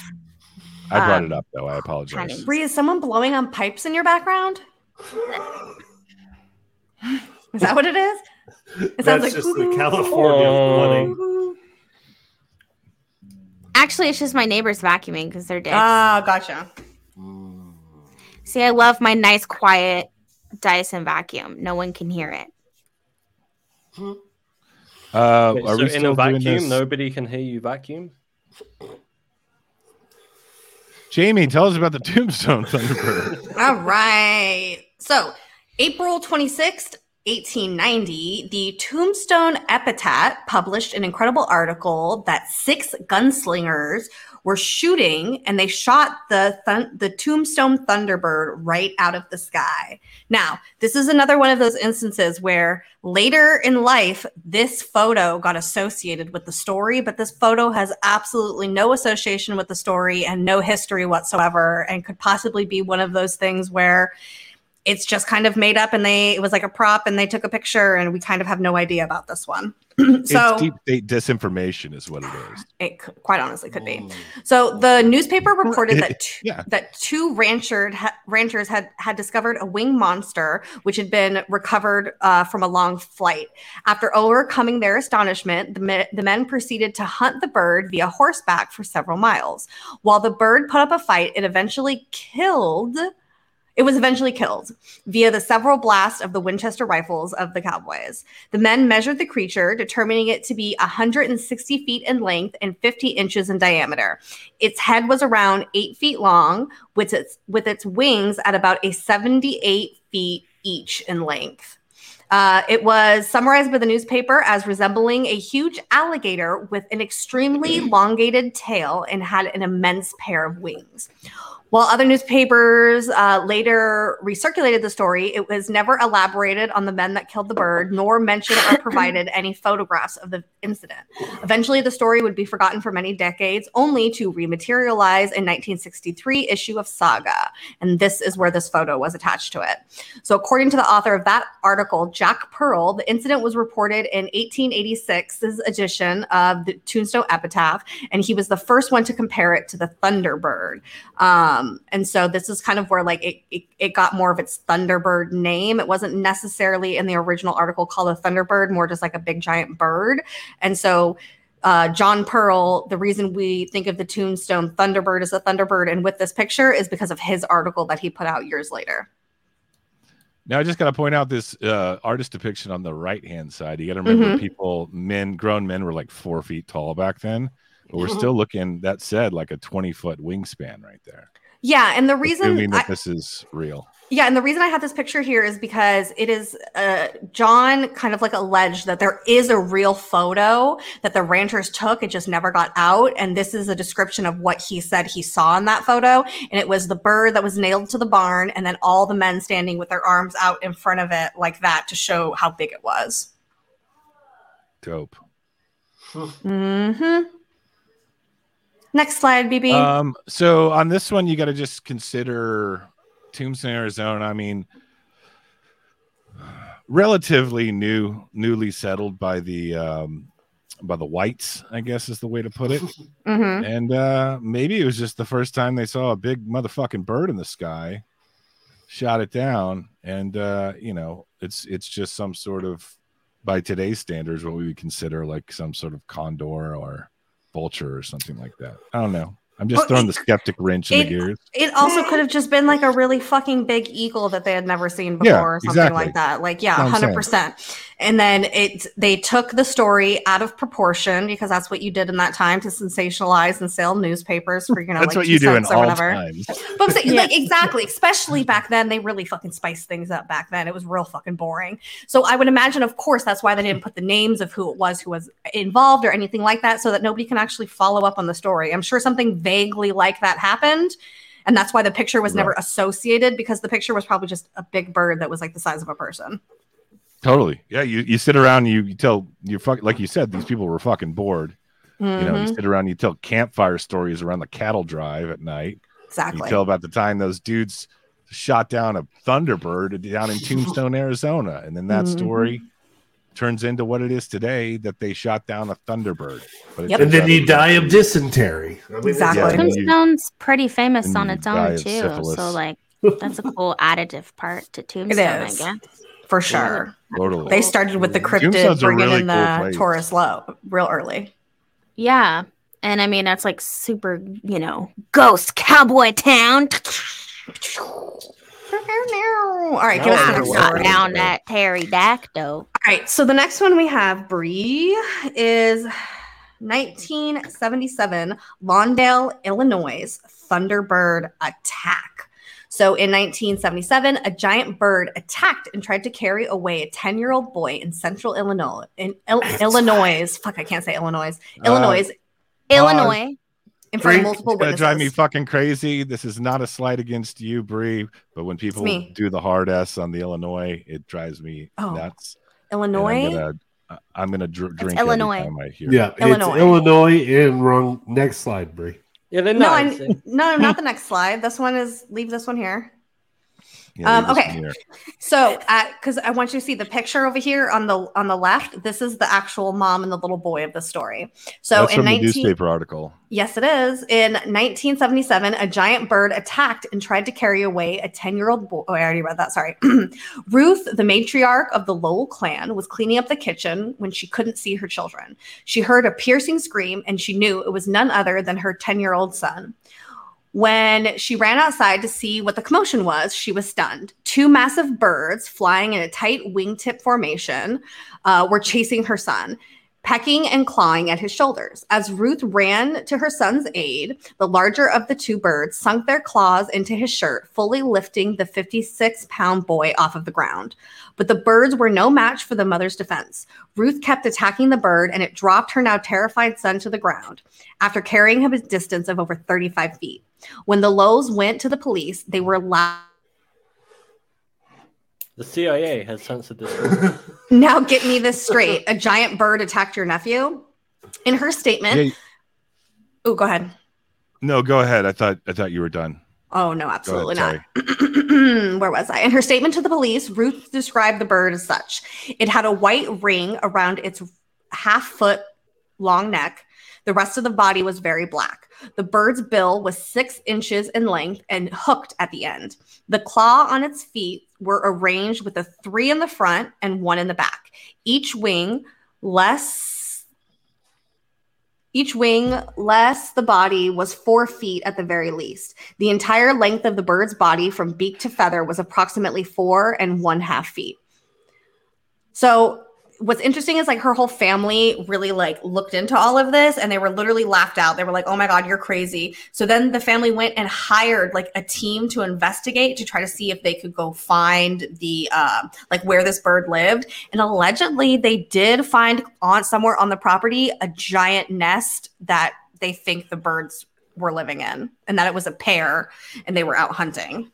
I brought um, it up though. I apologize. honey. Bri, is someone blowing on pipes in your background? Is that what it is? It sounds That's like just the California Oh. flooding. Actually, it's just my neighbors vacuuming because they're dicks. Ah, gotcha. Mm. See, I love my nice, quiet Dyson vacuum. No one can hear it. Uh, Wait, are so we in still a vacuum, nobody can hear you vacuum? Jaimie, tell us about the Tombstone Thunderbird. All right. So, April 26th, 1890, the Tombstone Epitaph published an incredible article that six gunslingers were shooting and they shot the the Tombstone Thunderbird right out of the sky. Now, this is another one of those instances where later in life this photo got associated with the story, but this photo has absolutely no association with the story and no history whatsoever and could possibly be one of those things where it's just kind of made up and they it was like a prop and they took a picture and we kind of have no idea about this one. so it's deep state disinformation, is what it is. it quite honestly could be. So the newspaper reported that two, Yeah. that two rancher ha- ranchers had had discovered a winged monster which had been recovered uh, from a long flight. After overcoming their astonishment, the, me- the men proceeded to hunt the bird via horseback for several miles. While the bird put up a fight, it eventually killed. It was eventually killed via the several blasts of the Winchester rifles of the cowboys. The men measured the creature, determining it to be 160 feet in length and 50 inches in diameter. Its head was around eight feet long, with its with its wings at about a 78 feet each in length. Uh, it was summarized by the newspaper as resembling a huge alligator with an extremely elongated tail and had an immense pair of wings. While other newspapers uh, later recirculated the story, it was never elaborated on the men that killed the bird, nor mentioned or provided any photographs of the incident. Eventually, the story would be forgotten for many decades, only to rematerialize in 1963 issue of Saga, and this is where this photo was attached to it. So, according to the author of that article, Jack Pearl, the incident was reported in 1886's edition of the Tombstone Epitaph, and he was the first one to compare it to the Thunderbird. Um, and so this is kind of where like it, it, it got more of its Thunderbird name. It wasn't necessarily in the original article called a Thunderbird, more just like a big giant bird. And so uh, John Pearl, the reason we think of the Tombstone Thunderbird as a Thunderbird and with this picture is because of his article that he put out years later. Now I just got to point out this uh, artist depiction on the right hand side. You got to remember, Mhm. people, men, grown men, were like four feet tall back then, but we're Mhm. still looking. That said, like a twenty foot wingspan right there. Yeah, and the reason assuming that I- this is real. Yeah, and the reason I have this picture here is because it is uh, John kind of like alleged that there is a real photo that the ranchers took. It just never got out. And this is a description of what he said he saw in that photo. And it was the bird that was nailed to the barn, and then all the men standing with their arms out in front of it like that to show how big it was. Dope. hmm Next slide, BB. Um, so on this one, you got to just consider Tombstone, Arizona. I mean, relatively new, newly settled by the um, by the whites, I guess is the way to put it. hmm And uh, maybe it was just the first time they saw a big motherfucking bird in the sky, shot it down, and uh, you know, it's it's just some sort of by today's standards what we would consider like some sort of condor or vulture or something like that. I don't know. I'm just Well, throwing it- the skeptic wrench in it- the gears. It also could have just been like a really fucking big eagle that they had never seen before, Yeah, or something exactly. like that. Like, yeah, That's what I'm hundred saying. percent. And then it they took the story out of proportion because that's what you did in that time to sensationalize and sell newspapers for you know That's like what two you do in or all whatever. times. But I'm saying, like exactly, especially back then, they really fucking spiced things up back then. It was real fucking boring. So I would imagine, of course, that's why they didn't put the names of who it was who was involved or anything like that, so that nobody can actually follow up on the story. I'm sure something vaguely like that happened. And that's why the picture was never associated because the picture was probably just a big bird that was like the size of a person. Totally. Yeah, you, you sit around, you, you tell you fuck like you said, these people were fucking bored. You know, you Mhm, sit around, you tell campfire stories around the cattle drive at night. Exactly. You tell about the time those dudes shot down a Thunderbird down in Tombstone, Arizona, and then that Mhm. story turns into what it is today that they shot down a Thunderbird. But Yep. And then out you die of dysentery. I mean, Exactly. Yeah, Tombstone's pretty famous and on its own too. syphilis. So like that's a cool additive part to Tombstone, I guess. For sure. Totally. They started with the cryptid Tombstone's a bringing really in the place. Taurus low real early. Yeah. And I mean that's like super, you know, ghost cowboy town. All right, give us the next we're Not story. watching. down that pterodactyl. All right, so the next one we have, Bri, is 1977 Lawndale, Illinois Thunderbird attack. So in 1977, a giant bird attacked and tried to carry away a 10 year old boy in central Illinois. In Il- Illinois, fuck, I can't say Illinois. Uh, Illinois, Illinois. In front of multiple It's gonna witnesses. drive me fucking crazy. This is not a slight against you, Bri, but when people do the hard S on the Illinois, it drives me Oh, nuts. And Illinois. I'm gonna, uh, I'm gonna dr- drink every Illinois. time I hear. Yeah, Illinois. it's Illinois and wrong. Next slide, Bri. Yeah, they're No, nice. I, no, not the next slide. This one is leave this one here. Yeah, Um, okay. So, because I want you to see the picture over here on the on the left, this is the actual mom and the little boy of the story. So That's in from 19 the newspaper article. Yes, it is. In 1977, a giant bird attacked and tried to carry away a 10 year old boy. Oh, I already read that. Sorry. Ruth, the matriarch of the Lowell clan, was cleaning up the kitchen when she couldn't see her children. She heard a piercing scream and she knew it was none other than her 10 year old son. When she ran outside to see what the commotion was, she was stunned. Two massive birds flying in a tight wingtip formation uh, were chasing her son pecking and clawing at his shoulders. As Ruth ran to her son's aid, the larger of the two birds sunk their claws into his shirt, fully lifting the 56 pound boy off of the ground. But the birds were no match for the mother's defense. Ruth kept attacking the bird and it dropped her now terrified son to the ground after carrying him a distance of over 35 feet. When the Lowe's went to the police, they were loud. The CIA has censored this. Now get me this straight. A giant bird attacked your nephew. In her statement, Yeah, oh, go ahead. no, go ahead. I thought I thought you were done. Oh no, absolutely ahead, not. Where was I? In her statement to the police, Ruth described the bird as such. It had a white ring around its half foot long neck. The rest of the body was very black. The bird's bill was six inches in length and hooked at the end. The claw on its feet were arranged with a three in the front and one in the back. Each wing less each wing less the body was four feet at the very least. The entire length of the bird's body from beak to feather was approximately four and one half feet. So what's interesting is like her whole family really like looked into all of this and they were literally laughed out. They were like, "Oh my god, you're crazy." So then the family went and hired like a team to investigate to try to see if they could go find the uh, like where this bird lived. And allegedly, they did find on somewhere on the property a giant nest that they think the birds were living in, and that it was a pair and they were out hunting.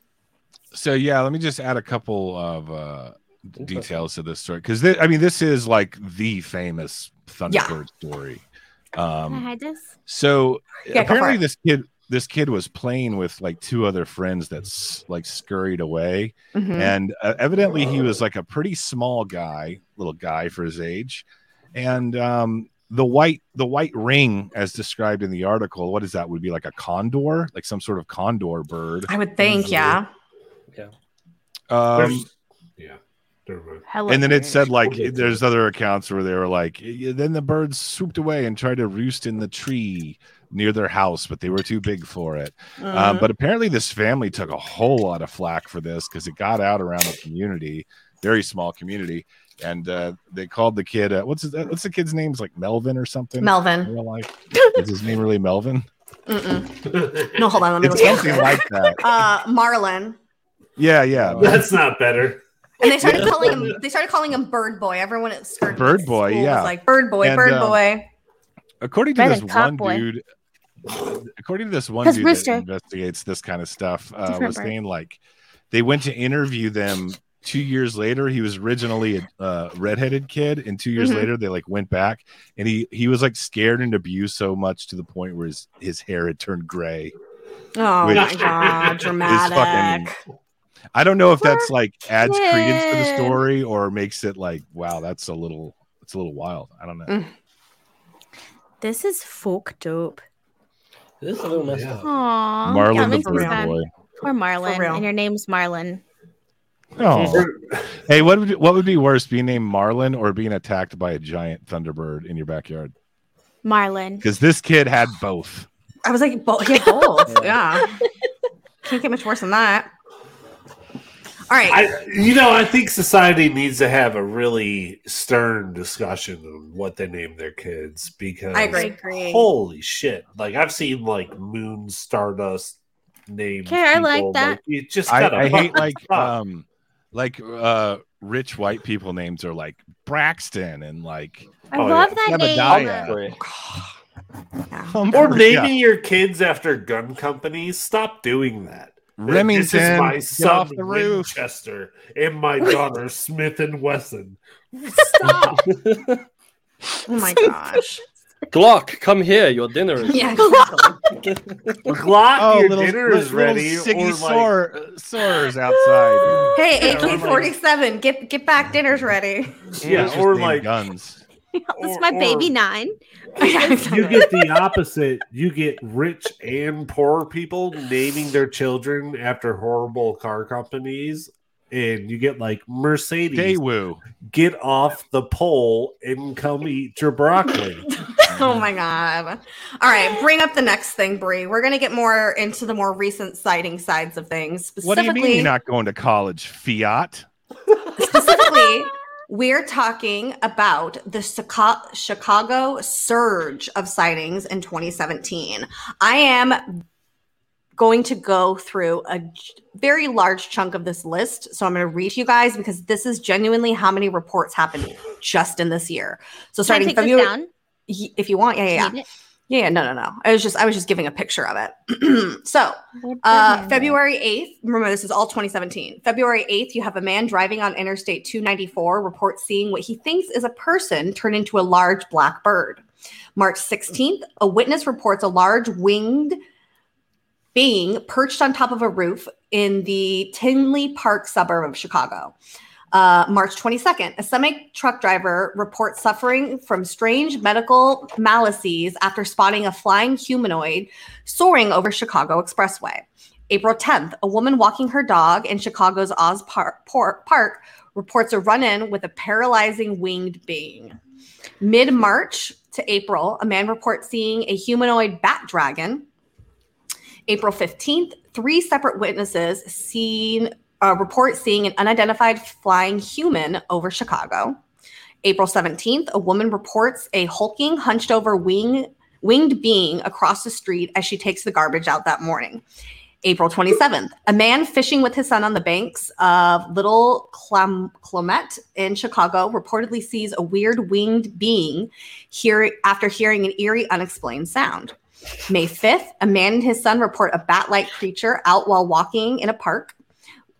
So yeah, let me just add a couple of uh. Details of this story because I mean this is like the famous Thunderbird story. Can I Um, hide this? so Yeah, apparently this kid this kid was playing with like two other friends that's like scurried away Mhm. and uh, evidently he was like a pretty small guy little guy for his age and um the white the white ring as described in the article what is that would be like a condor like some sort of condor bird I would think, yeah. um There's- yeah. Never mind. Hello. and then it said like We'll there's other accounts where they were like then the birds swooped away and tried to roost in the tree near their house but they were too big for it Mm-hmm. um, but apparently this family took a whole lot of flack for this because it got out around the community very small community and uh, they called the kid uh, what's his, uh, what's the kid's name It's like melvin or something Melvin. real life is his name really melvin Mm-mm. No, hold on. Let me it's look. something like that Uh, Marlon. yeah yeah That's not better. And they started calling him. They started calling him Bird Boy. Everyone at Skirt Bird Boy, school was yeah. like Bird Boy, And, Bird um, Boy. according to Better this one Boy. dude according to this one dude Rooster. that investigates this kind of stuff uh, was bird. saying like they went to interview them two years later he was originally a uh, redheaded kid and two years Mhm. later they like went back and he he was like scared and abused so much to the point where his, his hair had turned gray Oh my god, dramatic. I don't know if that's like adds credence to the story or makes it like wow that's a little it's a little wild i don't know Mm. This is folk dope. This is a little messed Yeah. up. Aww. marlon the bird boy Poor Marlon. And your name's Marlon. oh Hey, what would what would be worse, being named Marlon or being attacked by a giant thunderbird in your backyard? Marlon. Because this kid had both. I was like, bo- yeah, both. yeah. Can't get much worse than that. All right. I, you know, I think society needs to have a really stern discussion on what they name their kids because I agree. agree. Holy shit! Like I've seen like Moon Stardust names. Okay, I like people, that. you just I, I hate like up. um like uh rich white people names are like Braxton and like I Oh, love yeah. that name. Jebediah. Or naming yeah. your kids after gun companies. Stop doing that. Remington. This is my son off the roof. Winchester and my daughter Smith and Wesson. Stop. oh my gosh. Glock, come here. Your dinner is. Yeah, exactly. Glock, Oh, your little, dinner little, is ready. Siggy or like, sore, sores outside. hey, AK forty seven, get get back, dinner's ready. yeah, Let's or like guns. This is or- my baby nine. You get the opposite. You get rich and poor people naming their children after horrible car companies, and you get like Mercedes. Daewoo. Get off the pole and come eat your broccoli. oh my god! All right, bring up the next thing, Bri. We're gonna get more into the more recent sighting sides of things. What do you Specifically, mean you're not going to college, Fiat? specifically, we're talking about the Chicago surge of sightings in 2017. I am going to go through a very large chunk of this list. So I'm going to read to you guys because this is genuinely how many reports happened just in this year. So starting February, if you want, yeah, yeah, yeah. Yeah, no, no, no. I was just, I was just giving a picture of it. so, uh, February 8th, remember this is all 2017. February 8th, you have a man driving on Interstate 294 reports seeing what he thinks is a person turn into a large black bird. March 16th, a witness reports a large winged being perched on top of a roof in the Tinley Park suburb of Chicago. Uh, March 22nd, a semi truck driver reports suffering from strange medical maladies after spotting a flying humanoid soaring over Chicago Expressway. April 10th, a woman walking her dog in Chicago's Oz Park, Park reports a run in with a paralyzing winged being. Mid March to April, a man reports seeing a humanoid bat dragon. April 15th, three separate witnesses seen uh, report seeing an unidentified flying human over Chicago. April 17th, a woman reports a hulking, hunched over wing, winged being across the street as she takes the garbage out that morning. April 27th, a man fishing with his son on the banks of Little Clam- Calumet in Chicago reportedly sees a weird winged being hear- after hearing an eerie, unexplained sound. May 5th, a man and his son report a bat like creature out while walking in a park.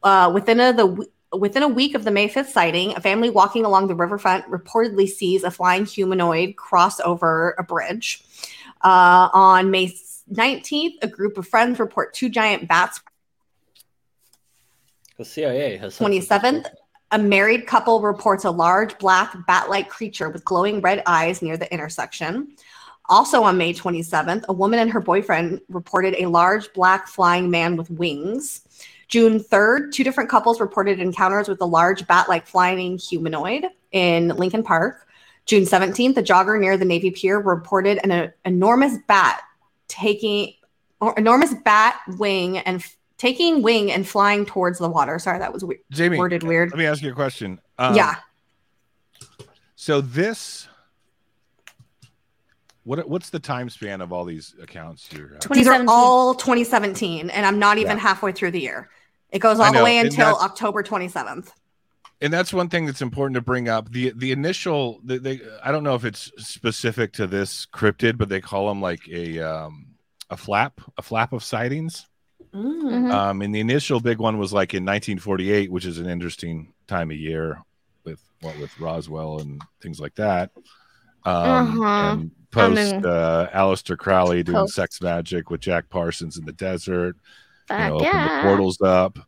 Uh, within a, the within a week of the May 5th sighting, a family walking along the riverfront reportedly sees a flying humanoid cross over a bridge. Uh, on May 19th, a group of friends report two giant bats. The CIA has. 27th, a married couple reports a large black bat like creature with glowing red eyes near the intersection. Also on May 27th, a woman and her boyfriend reported a large black flying man with wings. June 3rd, two different couples reported encounters with a large bat like flying humanoid in Lincoln Park. June 17th, a jogger near the Navy Pier reported an uh, enormous bat taking or enormous bat wing and f- taking wing and flying towards the water. Sorry, that was we- Jaimie, worded weird. let me ask you a question. Um, yeah. So this, what what's the time span of all these accounts here? Tw- These are all 2017, and I'm not even Yeah. halfway through the year. It goes all the way until October 27th. and that's one thing that's important to bring up. The the initial, the, they I don't know if it's specific to this cryptid, but they call them like a um a flap, a flap of sightings. Mhm. Um, and the initial big one was like in 1948, which is an interesting time of year with what with Roswell and things like that. Um, Uh-huh. and post I mean- uh, Aleister Crowley doing Post. sex magic with Jack Parsons in the desert. you know, open yeah. the portals up.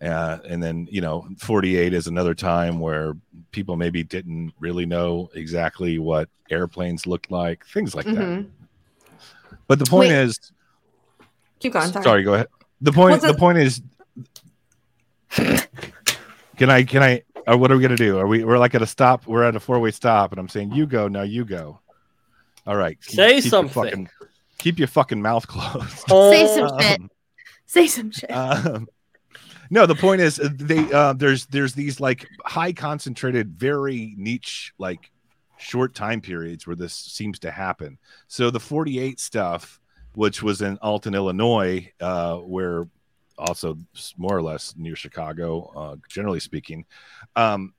Uh, and then, you know, 48 is another time where people maybe didn't really know exactly what airplanes looked like, things like that. Mhm. But the point Wait, is, Keep going. Sorry. sorry. go ahead. The point, the it- point is, can I, can I, or what are we going to do? Are we, we're like at a stop, we're at a four way stop, and I'm saying, you go, now you go. All right. keep- Say keep your something. fucking- keep your fucking mouth closed. Say Oh, some shit. Um, Say some shit. um, no, the point is uh, they uh, there's there's these like high concentrated, very niche like short time periods where this seems to happen. So the 48 stuff, which was in Alton, Illinois, uh, where also more or less near Chicago, uh, generally speaking, um,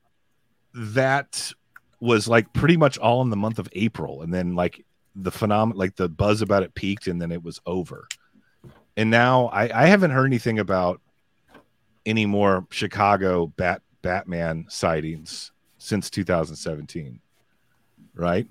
that was like pretty much all in the month of April, and then like the phenomenon, like the buzz about it peaked, and then it was over. And now I, I haven't heard anything about any more Chicago Bat Batman sightings since 2017, right?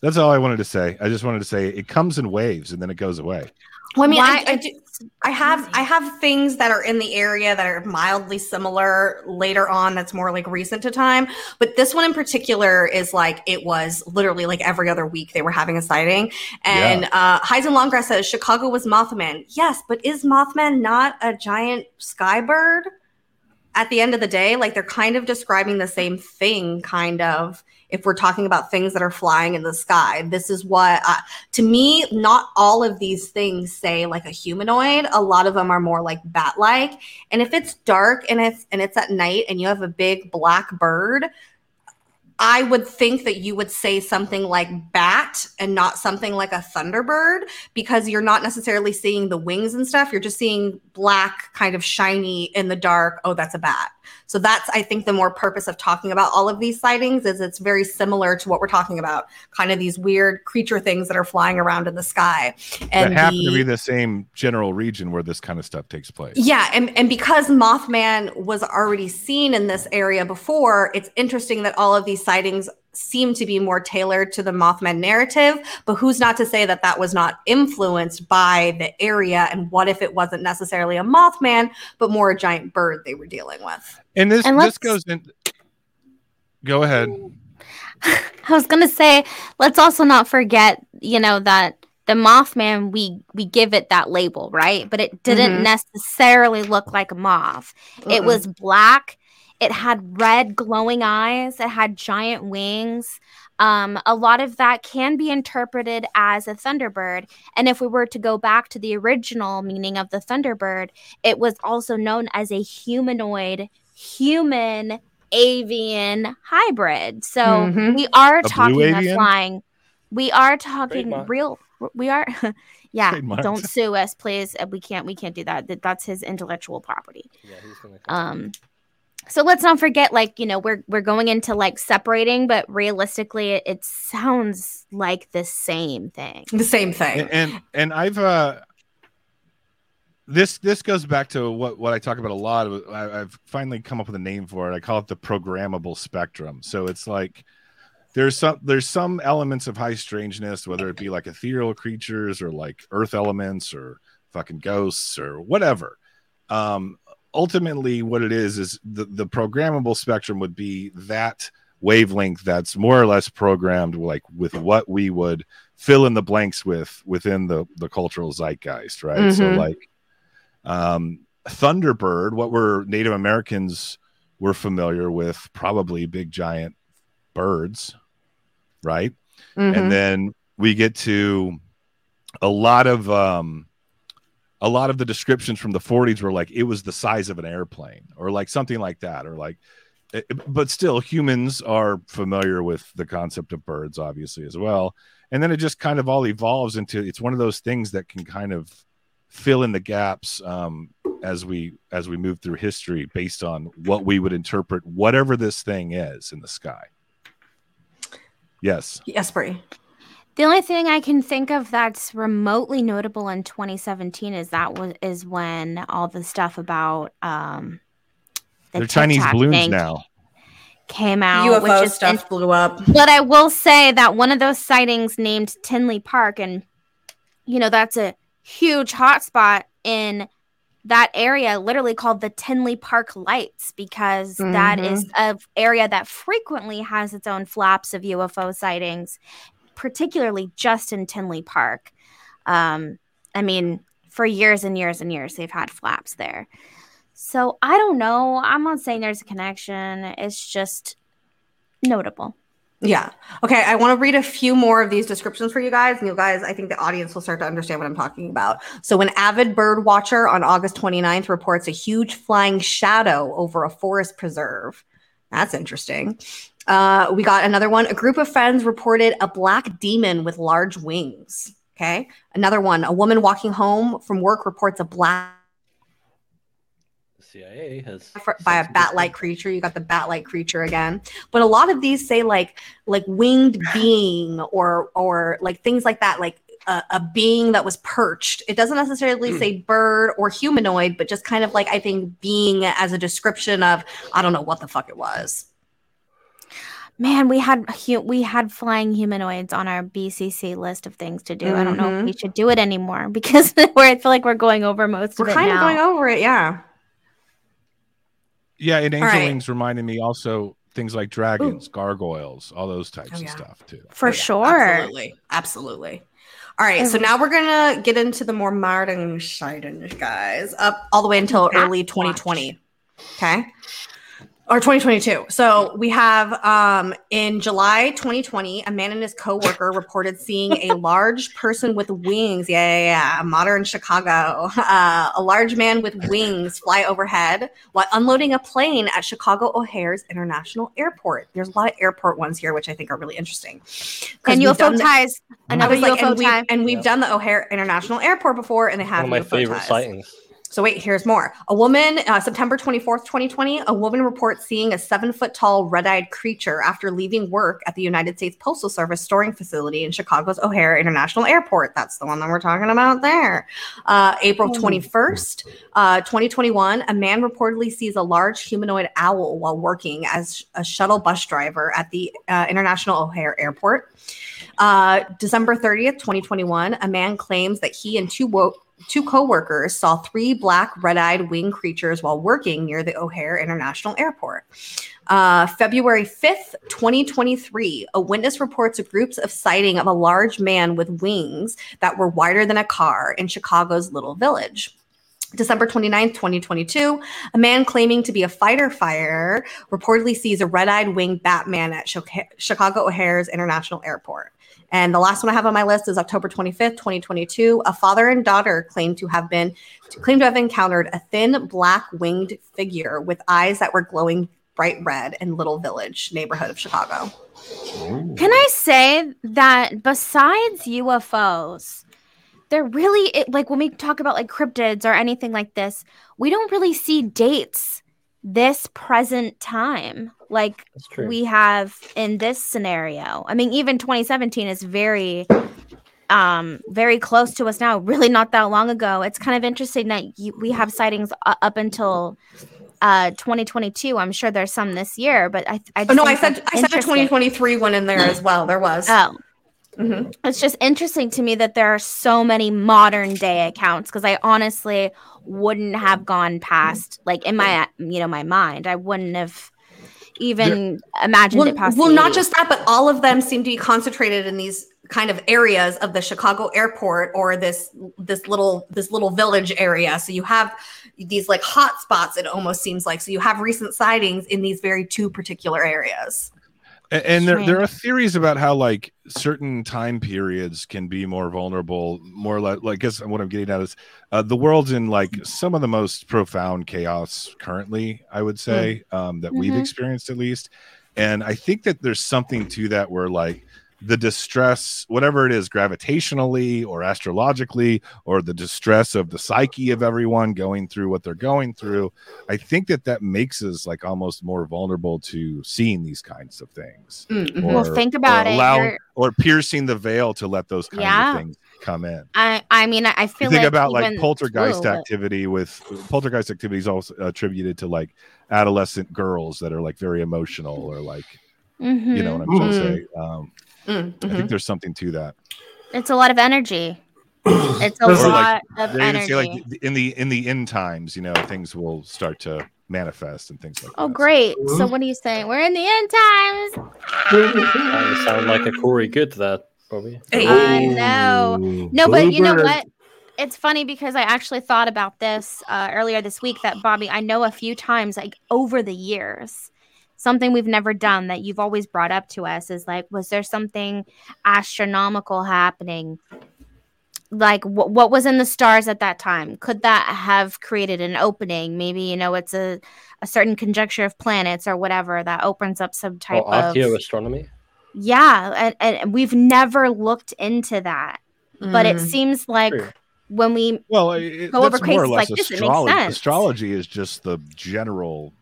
That's all I wanted to say. I just wanted to say it comes in waves and then it goes away. Well, I mean, Why- I, I, do, I have I have things that are in the area that are mildly similar later on. That's more like recent to time, but this one in particular is like it was literally like every other week they were having a sighting. And uh, Heisen Longgrass says Chicago was Mothman. Yes, but is Mothman not a giant sky bird? At the end of the day, like they're kind of describing the same thing, kind of. If we're talking about things that are flying in the sky, this is what uh, to me, not all of these things say like a humanoid. A lot of them are more like bat-like. And if it's dark and it's and it's at night and you have a big black bird, I would think that you would say something like bat and not something like a thunderbird because you're not necessarily seeing the wings and stuff. You're just seeing black, kind of shiny in the dark. Oh, that's a bat. So that's, I think, the more purpose of talking about all of these sightings is it's very similar to what we're talking about, kind of these weird creature things that are flying around in the sky. that happen the- to be the same general region where this kind of stuff takes place. yeah, and, and because Mothman was already seen in this area before, it's interesting that all of these sightings seem to be more tailored to the Mothman narrative. But who's not to say that that was not influenced by the area? And what if it wasn't necessarily a Mothman, but more a giant bird they were dealing with? And this And this goes in. Go ahead. I was gonna say, let's also not forget, you know, that the Mothman we we give it that label, right? But it didn't Mhm. necessarily look like a moth. It Mm-mm. was black. It had red glowing eyes. It had giant wings. Um, a lot of that can be interpreted as a thunderbird. And if we were to go back to the original meaning of the thunderbird, it was also known as a humanoid, human avian hybrid. So Mhm. we are blue talking a flying. We are talking Trademark. real. We are. yeah. Trademarked. Don't sue us, please. Uh, We can't. We can't do that. That- That's his intellectual property. Yeah, he's gonna. Um. So let's not forget, like you know, we're we're going into like separating, but realistically, it, it sounds like the same thing. The same thing. and and, and I've uh this this goes back to what what I talk about a lot. I, I've finally come up with a name for it. I call it the programmable spectrum. So it's like there's some there's some elements of high strangeness, whether it be like ethereal creatures or like earth elements or fucking ghosts or whatever. Um, ultimately, what it is is the the programmable spectrum would be that wavelength that's more or less programmed like with what we would fill in the blanks with within the the cultural zeitgeist right so Mhm. like um thunderbird what were native americans were familiar with probably big giant birds right Mhm. and then we get to a lot of um a lot of the descriptions from the 40s were like it was the size of an airplane or like something like that or like but still humans are familiar with the concept of birds obviously as well. And then it just kind of all evolves into it's one of those things that can kind of fill in the gaps um, as we as we move through history based on what we would interpret whatever this thing is in the sky. Yes. Yes, Bri. The only thing I can think of that's remotely notable in 2017 is that was is when all the stuff about um the they're chinese TikTok balloons thing now. came out, which UFO is stuff blew up. But I will say that one of those sightings named Tinley Park, and you know, that's a huge hotspot in that area, literally called the Tinley Park Lights, because that is a area that frequently has its own flaps of UFO sightings, particularly just in Tinley Park. Um, I mean, for years and years and years, they've had flaps there. So I don't know. I'm not saying there's a connection. It's just notable. Yeah. Okay. I want to read a few more of these descriptions for you guys. And you guys, I think the audience will start to understand what I'm talking about. So, an avid bird watcher on August 29th reports a huge flying shadow over a forest preserve. That's interesting. Uh, we got another one. A group of friends reported a black demon with large wings. Okay. Another one. A woman walking home from work reports a black The CIA has by a bat-like creature. You got the bat-like creature again. But a lot of these say like like winged being or or like things like that, like a, a being that was perched. It doesn't necessarily say bird or humanoid, but just kind of like I think being as a description of I don't know what the fuck it was. Man, we had we had flying humanoids on our BCC list of things to do. I don't know if we mm-hmm. should do it anymore because we're, I feel like we're going over most We're of it kind of going over it, yeah. Yeah, and Angel right. Wings reminded me also things like dragons, gargoyles, all those types Oh, of stuff too. For Oh, yeah, sure. Absolutely. Absolutely. All right. So now we're going to get into the more modern side, guys, up all the way until early 2020. Okay. Or 2022. So we have um, in July 2020, a man and his coworker reported seeing a large person with wings. Yeah, yeah, yeah. Modern Chicago. Uh, a large man with wings fly overhead while unloading a plane at Chicago O'Hare's International Airport. There's a lot of airport ones here, which I think are really interesting. And we've UFO done the- ties. Another was like, UFO and we've, tie. and we've Yeah. done the O'Hare International Airport before, and they have One of my UFO favorite ties. sightings. So wait, here's more. A woman, uh, September 24th, 2020, a woman reports seeing a seven foot tall red-eyed creature after leaving work at the United States Postal Service storing facility in Chicago's O'Hare International Airport. That's the one that we're talking about there. Uh, April 21st, uh, 2021, a man reportedly sees a large humanoid owl while working as a shuttle bus driver at the uh, International O'Hare Airport. Uh, December 30th, 2021, a man claims that he and two wo- two co-workers saw three black red-eyed winged creatures while working near the O'Hare International Airport. Uh, February 5th, 2023, a witness reports a groups of sighting of a large man with wings that were wider than a car in Chicago's Little Village. December 29th, 2022, a man claiming to be a fighter fire reportedly sees a red-eyed winged Batman at Chicago O'Hare's International Airport. And the last one I have on my list is October 25th, 2022. A father and daughter claimed to have been claimed to have encountered a thin black winged figure with eyes that were glowing bright red in Little Village neighborhood of Chicago. Can I say that besides UFOs, they're really like when we talk about like cryptids or anything like this, we don't really see dates this present time like we have in this scenario. I mean, even 2017 is very um very close to us now really not that long ago it's kind of interesting that you, we have sightings u- up until uh 2022 i'm sure there's some this year but i, I Oh no, I said I said a 2023 one in there as well. There was. oh Mhm. it's just interesting to me that there are so many modern day accounts because I honestly wouldn't have gone past like in my you know my mind I wouldn't have even imagined Well, it past well the not 80s. just that, but all of them seem to be concentrated in these kind of areas of the Chicago airport or this this little this little village area. So you have these like hot spots. It almost seems like so you have recent sightings in these very two particular areas. And, and there, there are theories about how like certain time periods can be more vulnerable, more like, like I guess what I'm getting at is uh, the world's in like some of the most profound chaos currently. I would say um, that we've Mhm. experienced at least, and I think that there's something to that where like the distress, whatever it is, gravitationally or astrologically, or the distress of the psyche of everyone going through what they're going through, I think that that makes us like almost more vulnerable to seeing these kinds of things Mm, mhm. or, Well, think about or it. allow- You're- or piercing the veil to let those kinds Yeah. of things come in. I I mean I I feel You think like about like poltergeist Whoa, activity with poltergeist activity is also attributed to like adolescent girls that are like very emotional or like you know Mhm. what I'm trying to Mhm. say. Um, Mm, I think there's something to that. it's a lot of energy. It's a lot like, of They even energy. say like in the in the end times, you know, things will start to manifest and things like oh that. great. So what are you saying? We're in the end times. You sound like a Corey Goode that Bobby. Hey. I know. No, but you know what? It's funny because I actually thought about this uh, earlier this week that Bobby, I know a few times, like over the years, something we've never done that you've always brought up to us is like, was there something astronomical happening? Like, wh- what was in the stars at that time? Could that have created an opening? Maybe, you know, it's a, a certain conjecture of planets or whatever that opens up some type Or of. archaeoastronomy. Yeah. And, and we've never looked into that but it Mm. seems like True. when we Well, it, Go over more or cases less like this, it makes astrology. sense. Astrology is just the general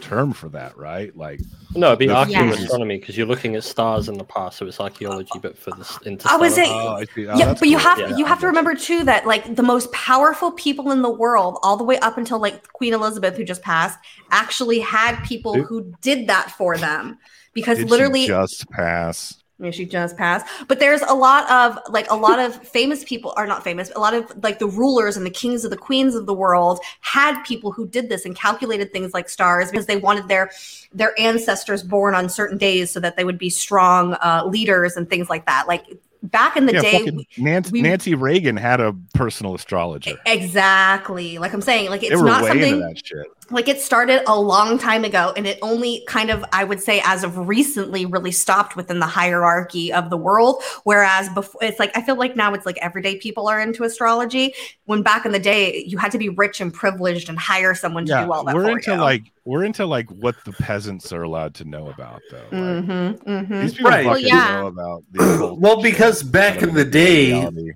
term for that, right? Like No, it'd be The archaeoastronomy because you're looking at stars in the past, so it's archaeology, but for this oh, I interstellar. would say- oh, I see. Oh, yeah, that's but you have Yeah, you have to remember too that like the most powerful people in the world, all the way up until like Queen Elizabeth, who just passed, actually had people Who- who did that for them because Did she literally just pass. She just passed. But there's a lot of like a lot of famous people are not famous. A lot of like the rulers and the kings of the queens of the world had people who did this and calculated things like stars because they wanted their their ancestors born on certain days so that they would be strong uh, leaders and things like that. Like back in the yeah, day, Nancy, we- Nancy Reagan had a personal astrologer. exactly. Like I'm saying, like it's not something that shit. Like it started a long time ago and it only kind of i would say as of recently really stopped within the hierarchy of the world whereas before it's like i feel like now it's like everyday people are into astrology when back in the day you had to be rich and privileged and hire someone to Yeah, do all that we're for into you. like we're into like what the peasants are allowed to know about, though. Like, Mhm, mhm. These people Right. Well, fucking yeah. know about the Well, because back in the day, reality.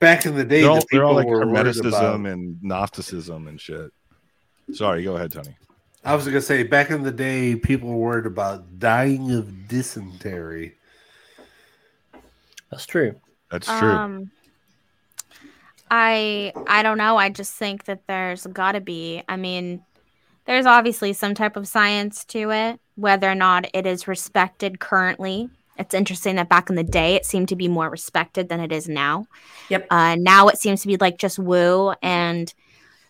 back in the day, they're all, the they're all like were hermeticism about- and Gnosticism and shit. Sorry, go ahead, Tony. I was gonna say, back in the day, people were worried about dying of dysentery. That's true. That's true. Um, I I don't know. I just think that there's got to be. I mean, there's obviously some type of science to it. Whether or not it is respected currently, it's interesting that back in the day it seemed to be more respected than it is now. Yep. Uh, now it seems to be like just woo and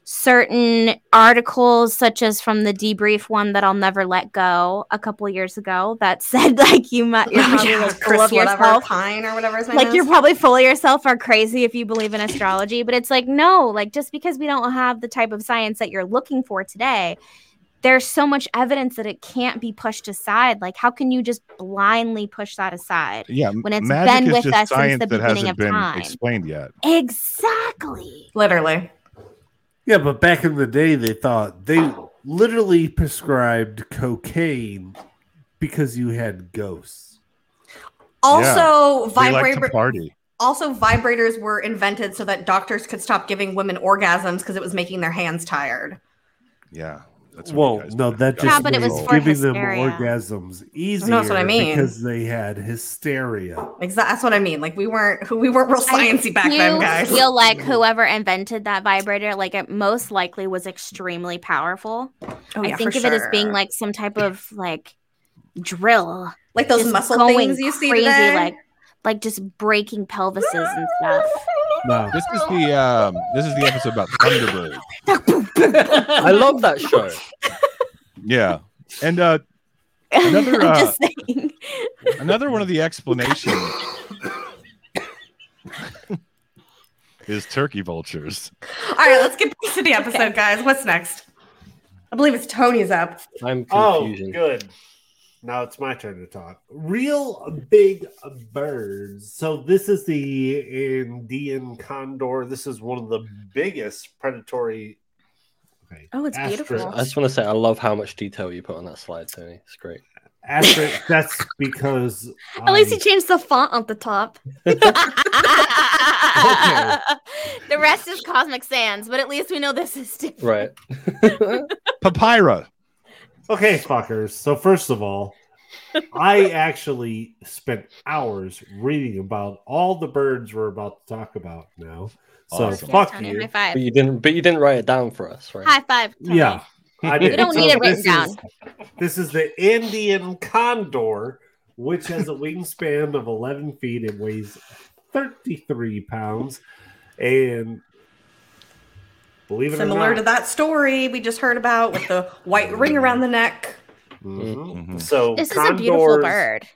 certain articles such as from the debrief one that I'll never let go a couple years ago that said like you might you're Oh, probably yeah, like full of whatever yourself Pine or whatever his name like is. you're probably full of yourself or crazy if you believe in astrology but it's like no like just because we don't have the type of science that you're looking for today there's so much evidence that it can't be pushed aside like how can you just blindly push that aside yeah, when it's magic been is with just us since the beginning hasn't of been time. explained yet. exactly literally. Yeah, but back in the day, they thought they oh. literally prescribed cocaine because you had ghosts. Also, They like vibrator. party. Also, vibrators were invented so that doctors could stop giving women orgasms because it was making their hands tired. Yeah, that's what Well, no, that just Yeah, but it was for giving them orgasms easier. that's what I mean. because they had hysteria. Exactly. That's what I mean. Like we weren't we weren't real I sciencey back then, do guys. feel like whoever invented that vibrator like it most likely was extremely powerful Oh, i yeah, think for of it as being like some type of like drill like those just muscle things you see crazy, today. like like just breaking pelvises and stuff. No, This is the um, this is the episode about Thunderbird. I love that show. Yeah, and uh, Another, uh, just another one of the explanations is turkey vultures. All right, let's get back to the episode, guys. What's next? I believe it's Tony's up. I'm Oh, confusing. good. Now it's my turn to talk. Real big birds. So this is the Andean condor. This is one of the biggest predatory. Okay. Oh, it's asterisk- beautiful. I just want to say I love how much detail you put on that slide, Tony. It's great. Asterisk, that's because At least he changed the font on the top. The rest is Comic Sans, but at least we know this is different. Right. Papyrus. Okay, fuckers. So first of all, I actually spent hours reading about all the birds we're about to talk about now. So Awesome. Yeah, fuck Tony, you. High five. but you didn't. But you didn't write it down for us, right? High five. Tony. Yeah, I We don't need it written this down. Is, this is the Andean condor, which has a wingspan of 11 feet and weighs 33 pounds. And believe it Similar or to that story we just heard about with the white ring around the neck. Mhm. Mhm. So This is a beautiful bird.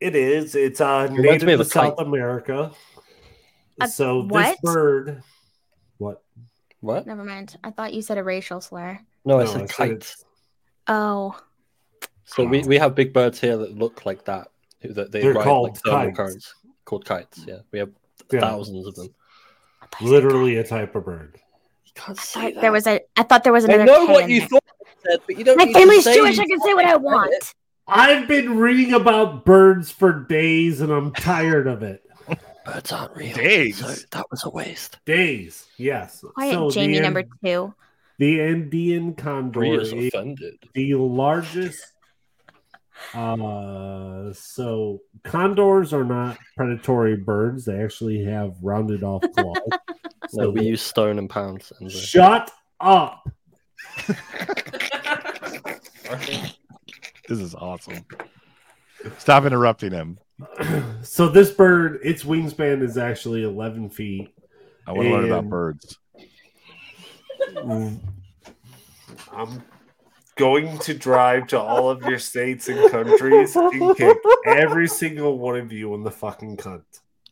It is. It's uh, Reminds native of to a kite. South America. A so what? this bird, what? What? Never mind. I thought you said a racial slur. No, No, it's I a said kite. it's- Oh, So we, we have big birds here that look like that. That they They're ride called like thermal kites. currents. Called kites. Yeah, we have Yeah, thousands of them. I thought you said literally a type of bird. You can't I say thought that. there was a. I thought there was I another. know what you there. thought, I said, but you don't. My need to family's say Jewish. I can say what I want. I've been reading about birds for days and I'm tired of it. Birds aren't real. Days. So that was a waste. Days, yes. Quiet, So Jaimie number An- two. The Andean condor is is offended. the largest. Uh, so condors are not predatory birds. They actually have rounded off claws. No, So we use stone and pounds. And shut up. This is awesome. Stop interrupting him. So this bird, its wingspan is actually 11 feet. I want to learn about birds. I'm going to drive to all of your states and countries and kick every single one of you in the fucking cunt.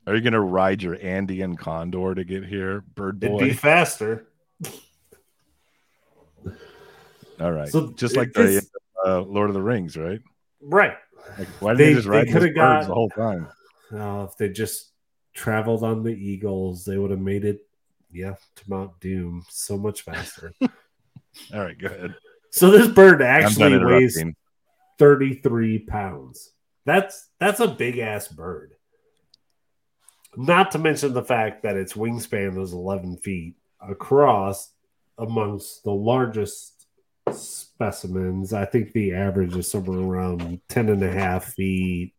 Are you going to ride your Andean condor to get here, bird boy? It'd be faster. All right. So just like the uh, Lord of the Rings, right? Right. Like, why didn't They- they, just they ride those birds got- the whole time? Uh, if they just traveled on the Eagles, they would have made it, yeah, to Mount Doom so much faster. All right, go ahead. So this bird actually weighs 33 pounds. That's that's a big ass bird. Not to mention the fact that its wingspan is 11 feet across amongst the largest specimens. I think the average is somewhere around 10 and a half feet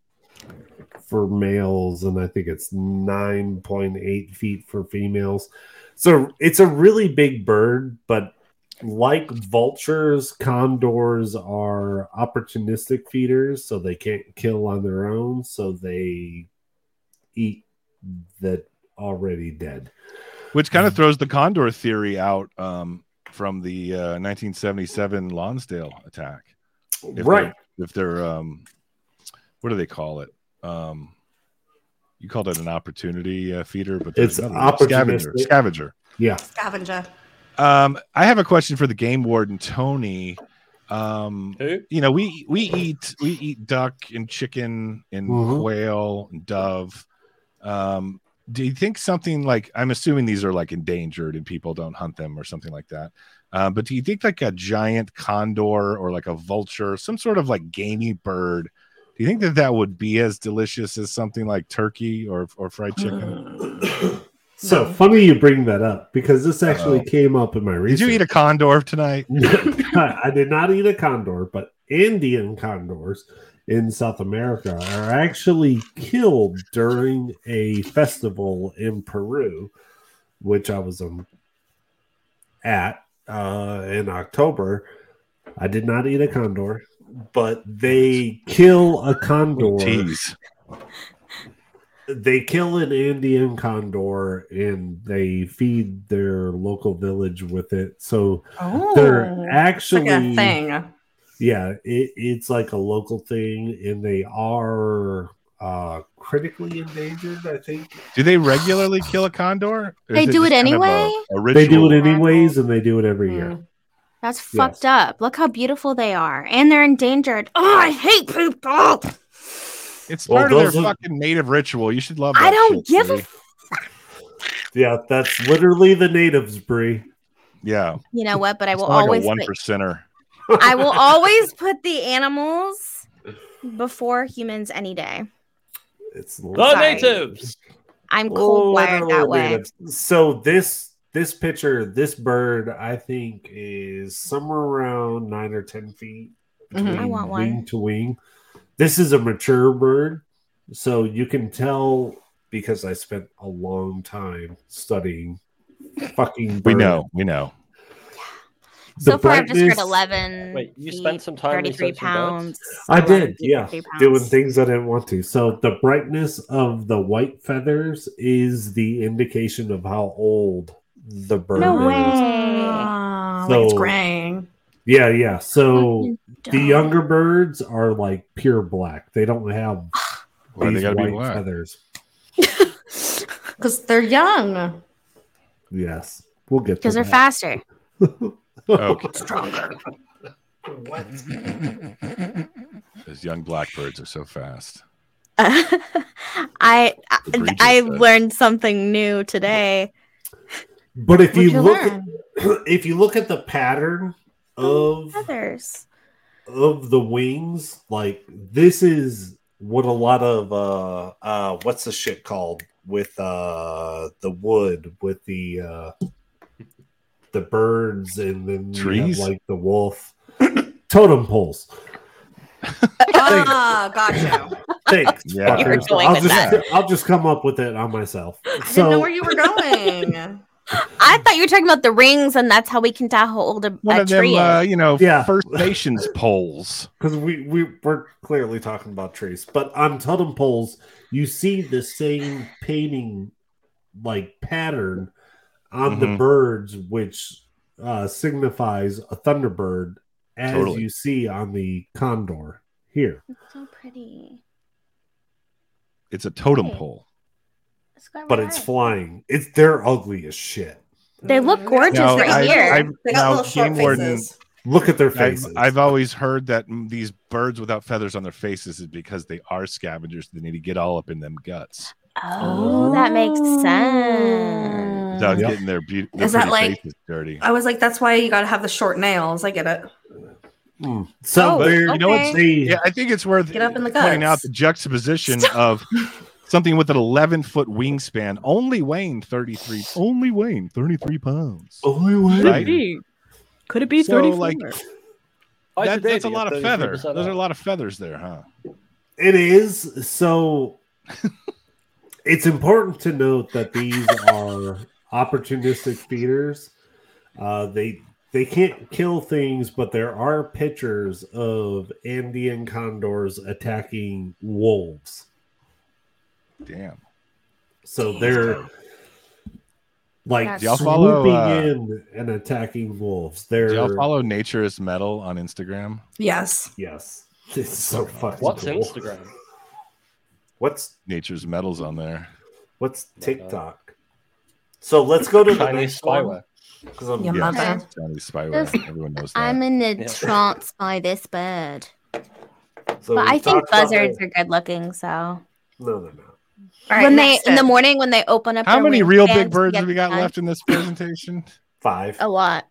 for males, and I think it's 9.8 feet for females. So it's a really big bird, but like vultures, condors are opportunistic feeders, so they can't kill on their own, so they eat the already dead. Which kind of throws the condor theory out um, from the uh, 1977 Lawndale attack. If right. They're, if they're, um, what do they call it? Um, you called it an opportunity uh, feeder, but It's another one. scavenger. Scavenger. Yeah. Scavenger. Um, I have a question for the game warden, Tony. Um, Who? you know, we we eat we eat duck and chicken and Mhm. quail and dove. Um, do you think something like I'm assuming these are like endangered and people don't hunt them or something like that? Uh, but do you think like a giant condor or like a vulture, some sort of like gamey bird? Do you think that that would be as delicious as something like turkey or or fried chicken? So funny you bring that up because this actually Uh-oh. came up in my research. Did you eat a condor tonight? I did not eat a condor, but Andean condors in South America are actually killed during a festival in Peru, which I was um, at uh, in October. I did not eat a condor, but they kill a condor. Tease. They kill an Andean condor and they feed their local village with it. So Oh, they're actually like a thing. yeah it, it's like a local thing and they are uh critically endangered i think Do they regularly kill a condor? They do it just kind of anyway? they do ritual? it anyways and they do it every year Mm. That's Yes. fucked up. Look how beautiful they are. And they're endangered. Oh, I hate people. It's Well, part of their those are- fucking native ritual. You should love. That I don't shit, give a Bri. yeah that's literally the natives Bri Yeah, You know what? But I will not like always one put, percenter. I will always put the animals before humans any day. it's The Sorry. natives. I'm cold wired that way. natives. so this this picture this bird i think is somewhere around nine or ten feet Mhm. I want one. wing to wing this is a mature bird so you can tell because i spent a long time studying fucking We know. We know. The So far, I've just heard 11. Wait, you feet, spent some time 33 pounds. I did, yeah, doing things I didn't want to. So the brightness of the white feathers is the indication of how old the bird No is. way. Ah, like it's graying. Yeah, yeah. So Fucking the younger birds are like pure black. They don't have Why they these gotta be white black? feathers. Because they're young. Yes, we'll get to Because they're that. faster. Okay. Stronger. What? those young blackbirds are so fast. I I, Bri I said. learned something new today. But if What'd you you look, learn? at, if you look at the pattern of Feathers. of the wings, like this is what a lot of uh uh what's the shit called with uh the wood with the uh the birds, and then you have, Trees? like the wolf. Totem poles. ah, gotcha. Thanks. Yeah. You were going I'll with just I'll just come up with it on myself. I didn't know where you were going. I thought you were talking about the rings, and that's how we can tell how old a, One a of them, tree uh, you know, Yeah. First Nations poles. because we, we we're clearly talking about trees, but on totem poles, you see the same painting like pattern on the Mhm. birds, which uh, signifies a thunderbird, as Totally. you see on the condor here. It's so pretty. It's a totem Right. pole. It's But it's eyes. flying. It's they're ugly as shit. They look gorgeous Now, right I- here. I've- They got now, Game Warden. Look at their I've, faces. I've always heard that these birds without feathers on their faces is because they are scavengers. They need to get all up in them guts oh, that makes sense. without Yep. getting their, be- their Is that like- dirty. I was like, that's why you got to have the short nails. I get it. Mm. So Oh, they're okay. You know what's they Yeah, I think it's worth Get up in the pointing out the juxtaposition of something with an 11 foot wingspan, only weighing 33, only weighing 33 pounds. only way. Right? Could it be So, 34? like, That, that's a lot of feather. 33% Those are a lot of feathers there, huh? It is so. it's important to note that these are opportunistic feeders. Uh, they they can't kill things, but there are pictures of Andean condors attacking wolves. Damn. So they're like y'all swooping follow, uh, in and attacking wolves. They're Do y'all follow Nature is Metal on Instagram? Yes. yes. It's so fucking What's cool. Instagram? What's Nature's Metal's on there. what's TikTok? So let's go to the Chinese next one. spyware. 'cause I'm Yeah, Yeah, mother. Chinese spyware. This- Everyone knows that. I'm in a Yeah. trance by this bird. So but I think talked about buzzards are good looking. So No, no, no. All right, when they next in the morning when they open up, How many real big birds have we got the left in this presentation? Five, A lot.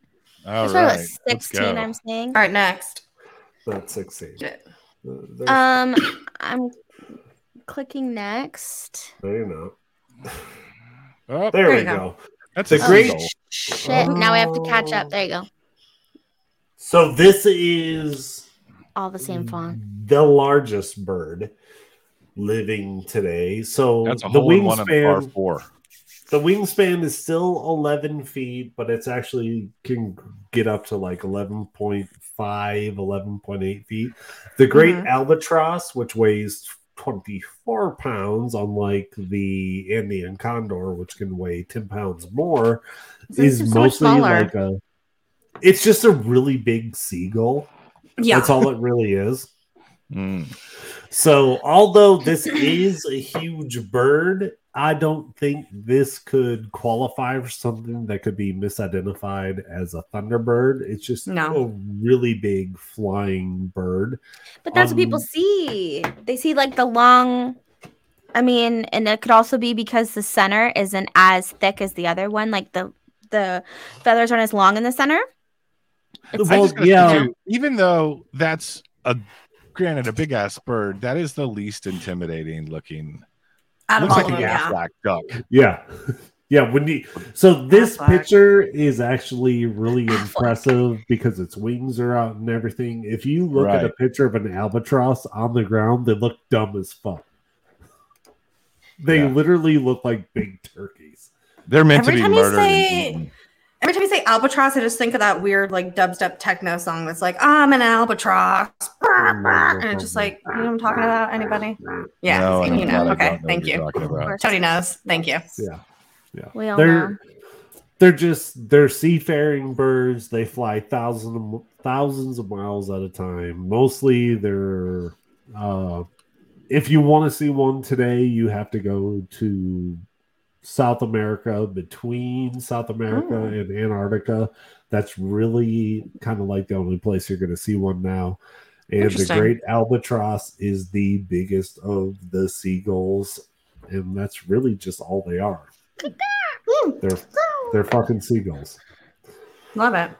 All There's probably right, about sixteen. I'm seeing. All right, next. not sixteen. Yeah. There's- Um, I'm clicking next. no, you're not. Oh, There, There we go. go. that's The a great- seagull. Shit! Now we have to catch up. There you go. So this is All the same font. the largest bird living today. So That's a the hole in one wingspan, four. the wingspan is still 11 feet, but it's actually can get up to like 11.5, 11.8 feet. The great Mhm. albatross, which weighs 24 pounds, unlike the Andean condor, which can weigh 10 pounds more, This is is so mostly like a. It's just a really big seagull. Yeah. That's all it really is. Mm. So, although this is a huge bird, I don't think this could qualify for something that could be misidentified as a thunderbird. It's just No. a really big flying bird. But that's what people Um, see. They see like the long. I mean, and it could also be because the center isn't as thick as the other one. Like the the feathers aren't as long in the center. Well, yeah. even though that's a granted a big ass bird, that is the least intimidating looking. Out Looks all like of an them, yeah. Aflac duck. Yeah. Yeah, when you so this Aflac. picture is actually really impressive because its wings are out and everything. If you look at a picture of an albatross on the ground, they look dumb as fuck. They Yeah. literally look like big turkeys. They're meant Every to be time you murdered. say- and eaten. Every time you say albatross, I just think of that weird like dubstep techno song that's like, I'm an albatross. And it's just like, you know what I'm talking about? Anybody? Yeah, No, you I'm know. Okay, know thank you're you. talking about. Tony knows. Thank you. Yeah. we all. They're they're just they're seafaring birds. They fly thousands thousands of miles at a time. Mostly they're uh if you want to see one today, you have to go to South America, between South America Oh. and Antarctica. That's really kind of like the only place you're going to see one now. And the great albatross is the biggest of the seagulls, and that's really just all they are. They're they're fucking seagulls. Love it.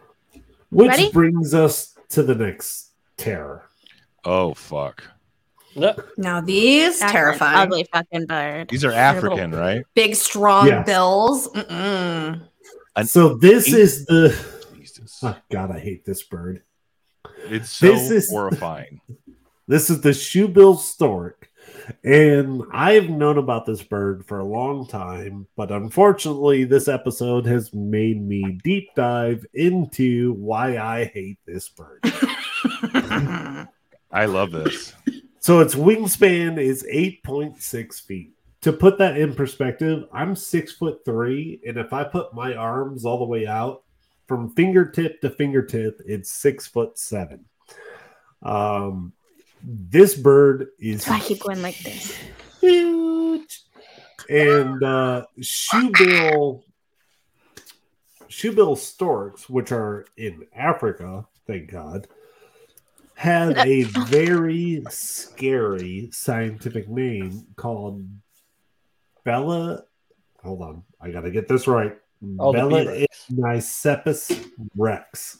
Which Ready? brings us to the next terror. Oh fuck! No, Now these That's an terrifying. ugly fucking bird. These are African, right? Big strong Yes. bills. Mm-mm. So this eight- is the. Jesus. Oh, God, I hate this bird. It's so This is- horrifying. This is the shoebill stork. And I've known about this bird for a long time, but unfortunately, this episode has made me deep dive into why I hate this bird. I love this. So its wingspan is 8.6 feet. To put that in perspective, I'm six foot three, and if I put my arms all the way out from fingertip to fingertip, it's six foot seven. Um, this bird is I keep going like this. huge, and uh, shoebill shoebill storks, which are in Africa, thank God, have a very scary scientific name called Bella. Hold on, I gotta get this right. The Bella B-Rex. Nicepus rex.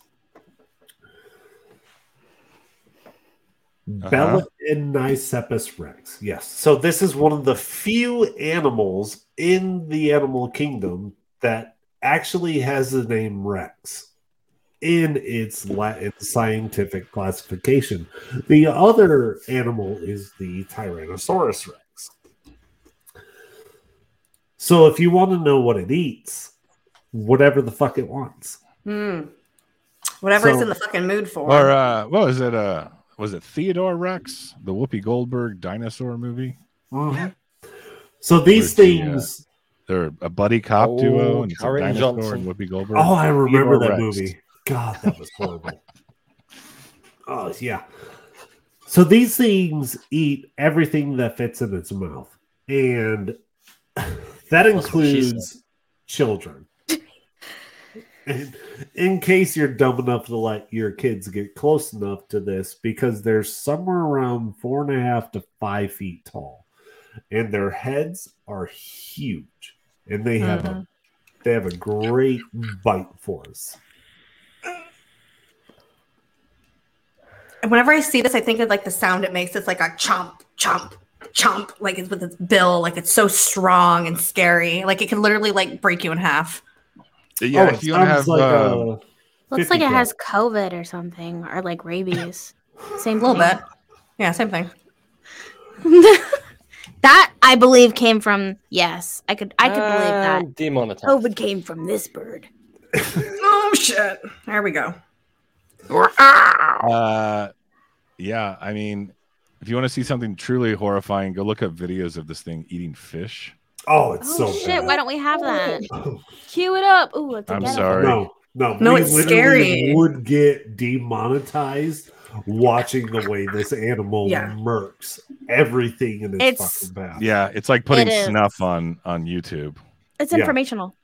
Uh-huh. Bella Nicepus rex. Yes. So this is one of the few animals in the animal kingdom that actually has the name rex in its Latin scientific classification. The other animal is the Tyrannosaurus rex. So if you want to know what it eats, whatever the fuck it wants. Hmm. Whatever it's in the fucking mood for. Or uh, what was it? Uh, was it Theodore Rex, the Whoopi Goldberg dinosaur movie? So these Where's the, uh, things. They're a buddy cop Oh, duo, and it's a Karen dinosaur Johnson. and Whoopi Goldberg. Oh, I remember Theodore that Rex. movie. God, that was horrible. oh yeah. So these things eat everything that fits in its mouth, and that includes children. And in case you're dumb enough to let your kids get close enough to this, because they're somewhere around four and a half to five feet tall, and their heads are huge, and they have a they have a great bite force. And whenever I see this, I think of like the sound it makes. It's like a chomp, chomp, chomp, like it's with its bill. Like it's so strong and scary. Like it can literally like break you in half. Yeah, Oh, if you want to sounds have like uh, Looks like it has COVID or something, or like rabies. Same little thing. bit. Yeah, same thing. that I believe came from yes. I could I could believe that. And Demonetized. COVID came from this bird. Oh shit. There we go. Uh, yeah, I mean, if you want to see something truly horrifying, go look up videos of this thing eating fish. oh, it's Oh so shit! bad. Why don't we have that? Cue it up. Ooh, it's a I'm sorry. No, no, No, we it's scary. Would get demonetized watching the way this animal Yeah. murks everything in its, It's- fucking path. Yeah, it's like putting It is. snuff on on YouTube. It's Yeah. informational.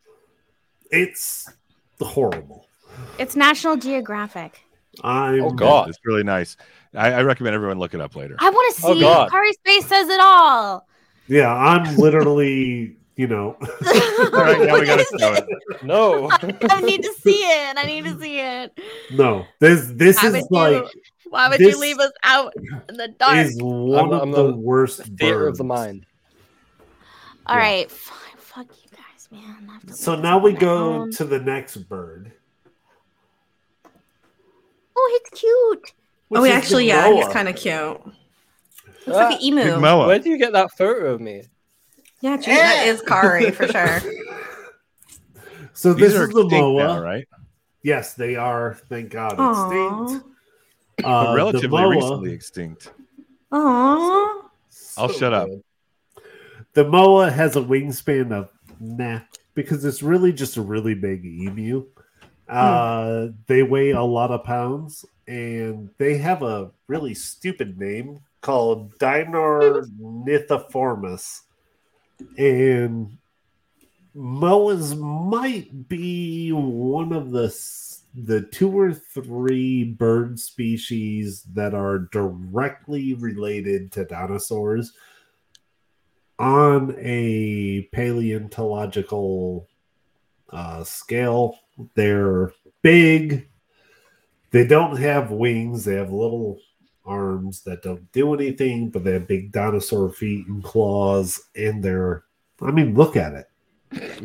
it's horrible. It's National Geographic. I'm Oh, God. It's really nice. I, I recommend everyone look it up later. I want to oh, see. Oh, God. Kari's face says it all. Yeah, I'm literally, you know, All right, now we gotta show it. No. I need to see it. I need to see it. no. This this Why is like you? Why would you leave us out in the dark? is one I'm- of I'm the the worst Theater of the mind. All yeah. right, fine. Fuck you guys, man. I have to So now we go own. to the next bird. Oh, it's cute. which oh, is the actually, yeah, he's kind of cute. Looks Ah, like an emu. Moa. Where do you get that photo of me? Yeah, gee, that is Kari for sure. So These this are is the moa. now, right? Yes, they are. Thank God, Aw. extinct. Uh, relatively moa- recently extinct. Aww. I'll shut up. The moa has a wingspan of nah because it's really just a really big emu. Uh, they weigh a lot of pounds and they have a really stupid name called Dinornithiformes. And moas might be one of the the two or three bird species that are directly related to dinosaurs on a paleontological uh, scale. They're big. They don't have wings. They have little arms that don't do anything, but they have big dinosaur feet and claws. And they're, I mean, look at it.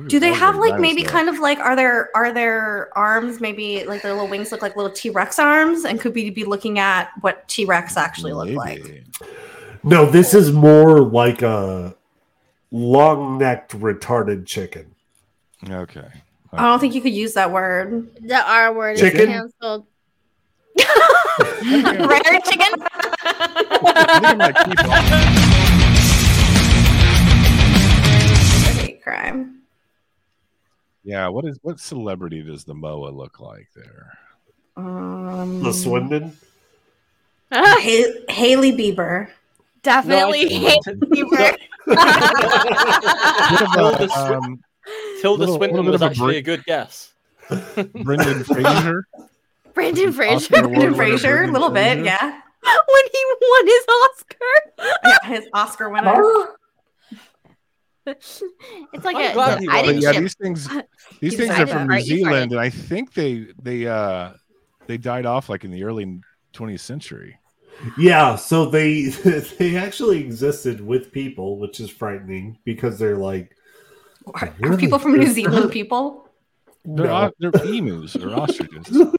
Do they have like maybe kind of like are there are their arms maybe like their little wings look like little T Rex arms and could we be looking at what T Rex actually look like? No, this is more like a long necked retarded chicken. Okay. I don't think you could use that word. The R word Chicken? is canceled. Rare chicken. I think I might keep on- Hate crime. Yeah, what is what celebrity does the MOA look like there? Um, The Swindon. Ha- Hailey Bieber. Definitely No, hate Bieber. What about um, Tilda Little- Swinton little was of actually break. a good guess. Brendan Fraser? Brendan Fraser. award Brendan Fraser, a Brendan little bit, Fraser? yeah. when he won his Oscar. Yeah, his Oscar winner. it's like I'm a, glad he I didn't yeah, ship. these things these He things are from New write Zealand, and I think they they uh they died off like in the early 20th century. Yeah, so they they actually existed with people, which is frightening because they're like Are Really? people from New Zealand people? They're, no, they're emus or ostriches.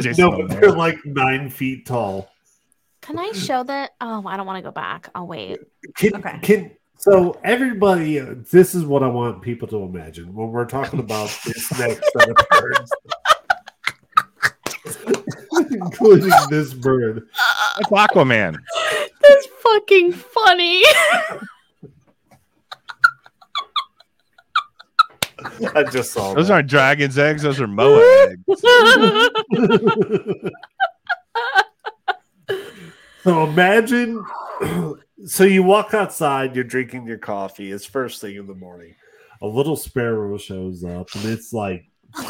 Jason no, but they're like nine feet tall. Can I show that? Oh, I don't want to go back. I'll wait. Can, Okay. can so everybody? Uh, this is what I want people to imagine when we're talking about this next set of birds, including this bird. That's Aquaman. That's fucking funny. I just saw Those that. aren't dragon's eggs, those are Moa eggs. So imagine, so you walk outside, you're drinking your coffee. It's first thing in the morning. A little sparrow shows up, and it's like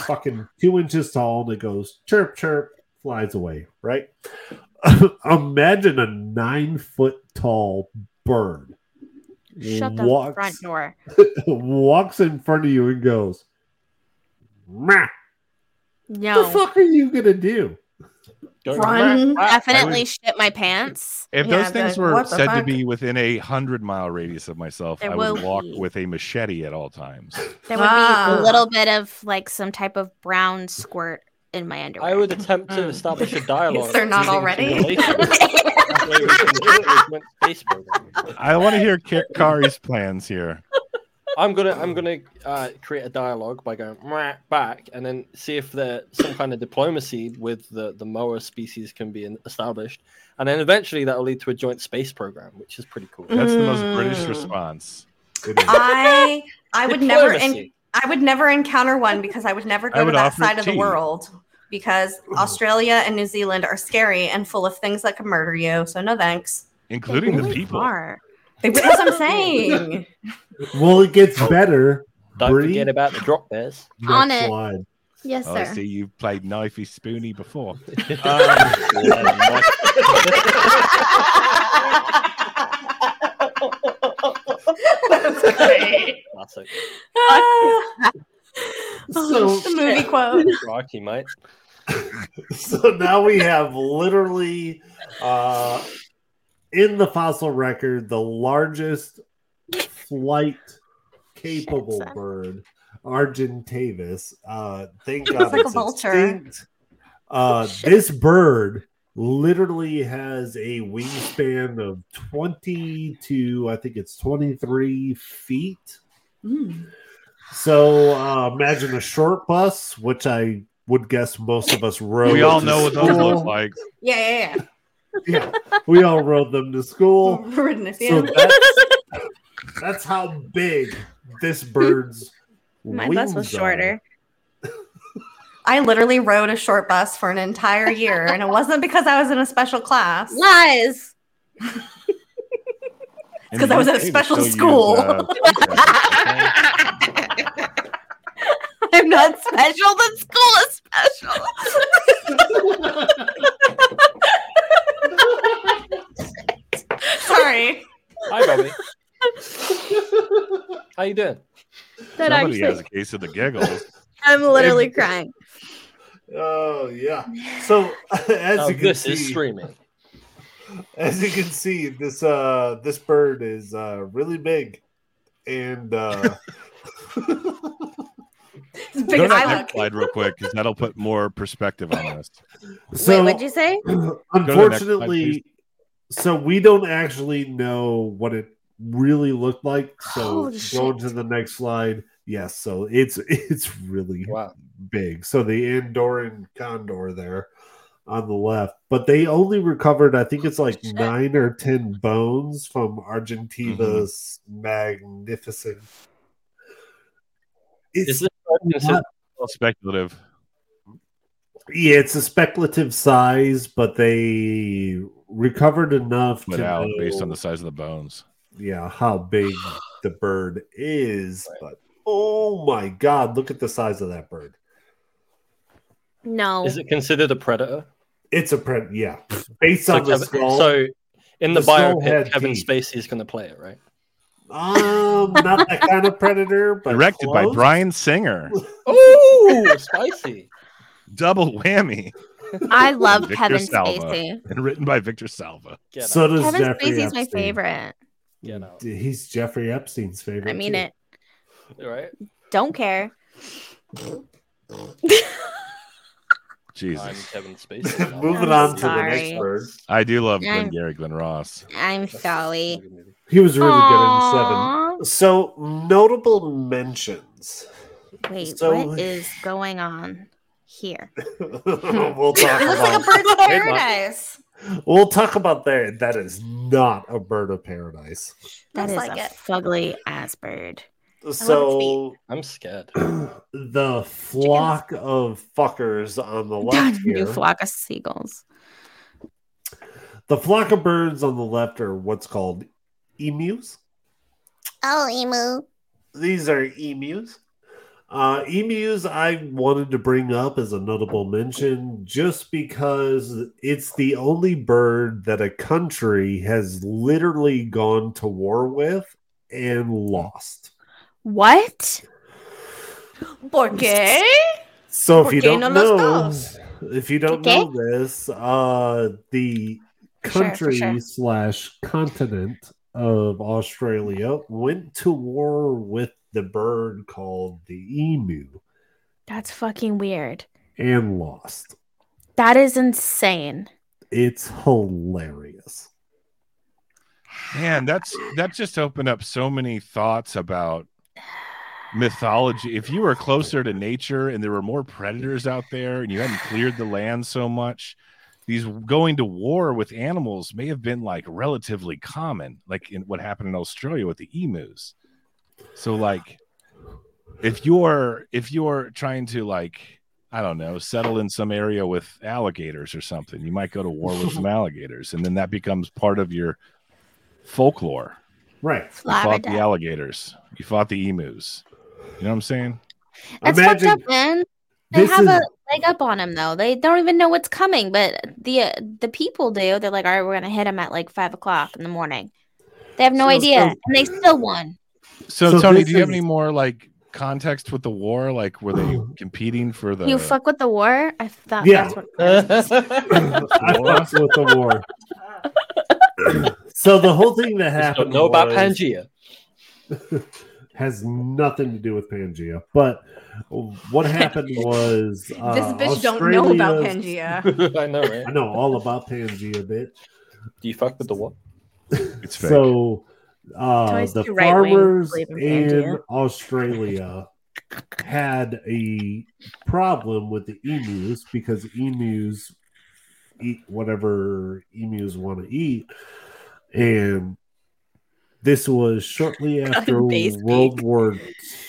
fucking two inches tall, and it goes chirp chirp, flies away. Right? imagine a nine foot tall bird Shut the walks, front door. walks in front of you and goes, "Meh, No. "What the fuck are you gonna do?" Don't Run. Ah, Definitely I would- shit my pants. If Yeah, those things but were what the said to be within a hundred mile radius of myself, There I would will walk be. with a machete at all times. There would Ah. be a little bit of like some type of brown squirt in my underwear. I would attempt to establish a dialogue. They're not already? simulation. That way we can do it with space program. I want to hear Kari's plans here. I'm gonna I'm gonna uh, create a dialogue by going back and then see if there some kind of diplomacy with the the Moa species can be in- established, and then eventually that will lead to a joint space program, which is pretty cool. That's the most British Mm. response. I I would never en- I would never encounter one because I would never I go to that offer side of the world because mm-hmm. Australia and New Zealand are scary and full of things that could murder you. So no thanks. Including the Really people. are. They, that's what I'm saying. well, it gets oh. better. Don't Bri. forget about the drop bears. On it. slide. Yes, Oh, I see you've played knifey spoony before. Um, Classic. Oh, so- the movie quote. Rocky, mate. so now we have literally uh in the fossil record the largest flight capable Shit, bird argentavis uh thank It's god like a it's vulture. extinct. uh this bird literally has a wingspan of 20 to i think it's 23 feet Mm. so uh imagine a short bus which i would guess most of us rode we all to know what those school. look like. Yeah, yeah, yeah, we all rode them to yeah. school. Rudeness, So yeah. that's, that's how big this bird's My bus was wings are. shorter. I literally rode a short bus for an entire year, and it wasn't because I was in a special class. Lies. Because I was at a special still use, school. uh, I'm not special. The school is special. Sorry. Hi, Bobby. How you doing? That Somebody has a case of the giggles. I'm literally crying. Oh yeah. So as Oh, you can this see, is streaming. as you can see, this uh this bird is uh really big. and uh, Big Go to that next slide real quick because that'll put more perspective on this. so Wait, what'd you say? next slide, unfortunately, so we don't actually know what it really looked like. So Oh, going shit. to the next slide. Yes, so it's it's really Wow. big. So the Andean condor there on the left, but they only recovered, I think it's like Shit. nine or ten bones from Argentiva's mm-hmm. magnificent. It's, this considered- Speculative. yeah, it's a speculative size, but they recovered enough Put to out know, based on the size of the bones. yeah how big the bird is. But oh my god, look at the size of that bird! No. is it considered a predator? It's a print, yeah, based So, on the skull. so in the, The skull had Kevin teeth. Spacey is going to play it, right? Um, not that kind of predator, but Directed by. Bryan Singer. Oh, spicy! Double whammy. I love Victor Kevin Salva. Spacey. And written by Victor Salva. So does Kevin Jeffrey Spacey's my favorite. Get out. He's Jeffrey Epstein's favorite. I mean too. it. Right? Don't care. Jesus. I'm Kevin Spacey. Moving I'm on to the next bird. I do love Glenn Gary, Glen Ross. I'm sorry. He was really Aw. good in seven. So notable mentions. Wait, So- what is going on here? we'll talk It looks like a bird of paradise. We'll talk about that. That is not a bird of paradise. That Looks like a it. fugly ass bird. So I'm scared. the flock of fuckers on the left New here. flock of seagulls. The flock of birds on the left are what's called emus. Oh, emu. These are emus. Uh, emus, I wanted to bring up as a notable mention just because it's the only bird that a country has literally gone to war with and lost. What? Porque? So if you don't no know, if you don't Okay. know this, uh, the For sure, country sure. slash continent of Australia went to war with the bird called the emu That's fucking weird. and lost. That is insane. It's hilarious. Man, that's that just opened up so many thoughts about mythology. If you were closer to nature and there were more predators out there and you hadn't cleared the land so much, these going to war with animals may have been like relatively common, like in what happened in Australia with the emus. So like if you're if you're trying to like I don't know, settle in some area with alligators or something, you might go to war with some alligators and then that becomes part of your folklore. Right. You fought the alligators. You fought the emus. You know what I'm saying? That's Imagine- fucked up, man. They This have is- a leg up on them though. They don't even know what's coming, but the uh, the people do. They're like, all right, we're gonna hit them at like five o'clock in the morning. They have no So- idea, so- and they still won. So, So Tony, do you have any more like context with the war? Like, were they competing for the? You fuck with the war. I thought Yeah. that's what. I fucked with the war. so the whole thing that Just happened don't know about was- Pangea. has nothing to do with Pangea. But what happened was uh, this bitch don't know about Australia's- Pangea. I know, right? I know all about Pangea, bitch. Do you fuck with the what? It's fake. So uh, the too right-wing to farmers in in Australia had a problem with the emus because emus eat whatever emus want to eat, and this was shortly after Base World War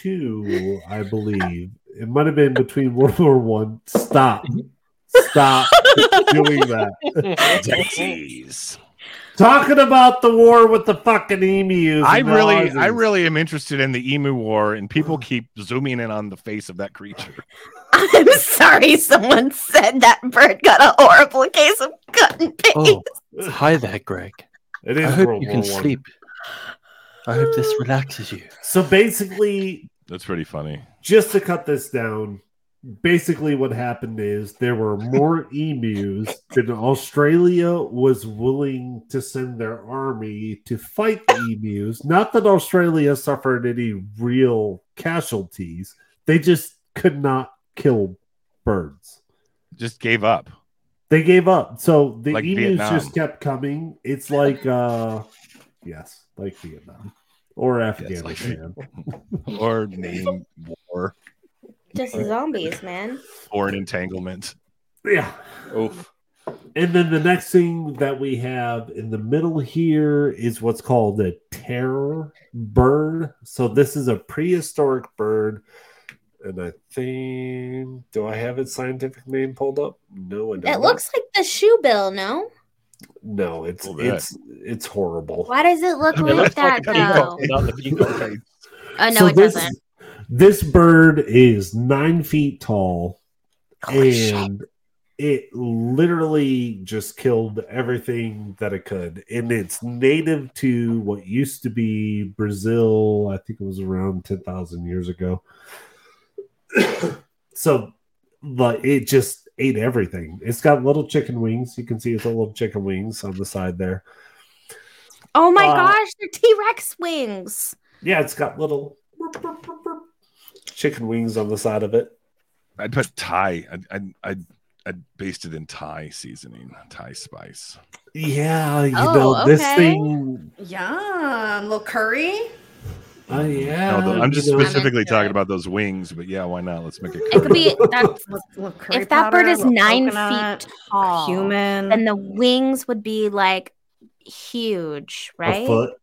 II, I believe. It might have been between World War One. Stop. Stop doing that. Jeez. Talking about the war with the fucking emus. I and the really, I really am interested in the emu war, and people keep zooming in on the face of that creature. I'm sorry, someone said that bird got a horrible case of cut and oh, paste. Oh, hi there, Greg. It is I hope World you can War One. Sleep. I hope this relaxes you. So basically, That's pretty funny. just to cut this down, basically what happened is there were more emus than Australia was willing to send their army to fight the emus. Not that Australia suffered any real casualties, they just could not kill birds. Just gave up. They gave up. So the Like emus Vietnam. just kept coming. It's like uh yes, like Vietnam or like Afghanistan. Or name war Just zombies, man. or an entanglement. yeah. Oof. And then the next thing that we have in the middle here is what's called a terror bird. So this is a prehistoric bird. And I think do I have its scientific name pulled up? No, I don't. It looks like the shoe bill, no? No, it's Little bit. it's it's horrible. Why does it look like looks that like though? without the peacock. Oh no, So it this, doesn't. This bird is nine feet tall Holy shit. and it literally just killed everything that it could. And it's native to what used to be Brazil. I think it was around 10,000 years ago. so, but it just ate everything. It's got little chicken wings. You can see it's a little chicken wings on the side there. Oh my uh, gosh, they're T Rex wings. Yeah, it's got little chicken wings on the side of it. I'd put Thai. I'd, I'd, I'd, I'd baste it in Thai seasoning, Thai spice. Yeah, you Oh, know, this okay. thing. Yum. Little curry. Oh, yeah. No, the- I'm just specifically talking it. about those wings, but yeah, why not? Let's make it. It could be that's Little- little if that bird is nine coconut, feet tall, human. then the wings would be like huge, a right? foot.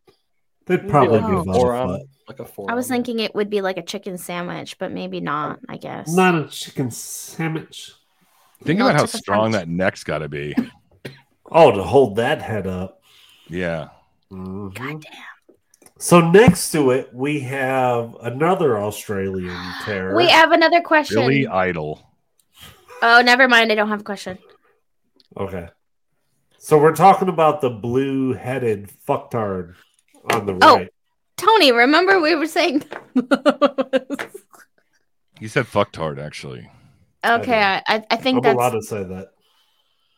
They'd probably Oh. be about a Forearm, foot. like a forearm. I was thinking it would be like a chicken sandwich, but maybe not. I guess. Not a chicken sandwich. Think No, about how it's like a strong sandwich. that neck's got to be. Oh, to hold that head up. Yeah. Mhm. Goddamn. So next to it, we have another Australian terror. We have another question. Billy Idol. Oh, never mind. I don't have a question. okay. So we're talking about the blue-headed fucktard on the Oh. right. Tony, remember we were saying. He said fucked hard, actually. okay, I, I I think I'm that's. allowed to say that.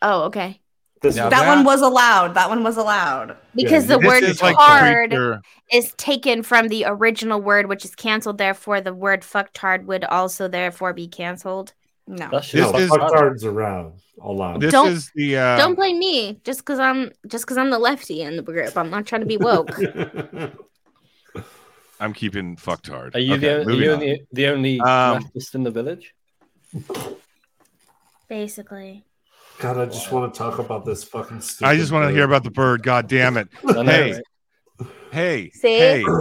Oh, okay. This that, that- one was allowed. That one was allowed. Because Yeah, the word is like "hard" is taken from the original word, which is canceled. Therefore, the word "fucktard" would also therefore be canceled. No. That's This just no, is- fucktards around. Allowed. This Don't- is the. Uh, Don't blame me just because I'm just because I'm the lefty in the group. I'm not trying to be woke. I'm keeping fucked hard. Are you, Okay, the, are moving you on. the, the only Um, leftist in the village? Basically, God, I just want to talk about this fucking stupid. I just want to hear about the bird. God damn it. I know, Hey. right? Hey, See? hey.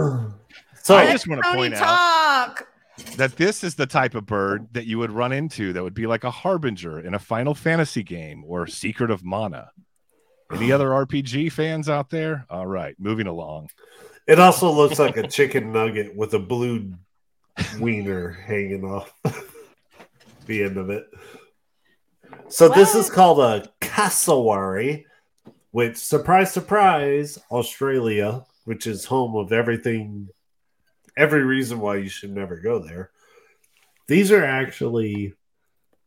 So I just want to Tony point out that this is the type of bird that you would run into that would be like a harbinger in a Final Fantasy game or Secret of Mana. Any other RPG fans out there? All right, moving along. it also looks like a chicken nugget with a blue wiener hanging off the end of it. So this is called a cassowary, which surprise, surprise, Australia, which is home of everything, every reason why you should never go there. These are actually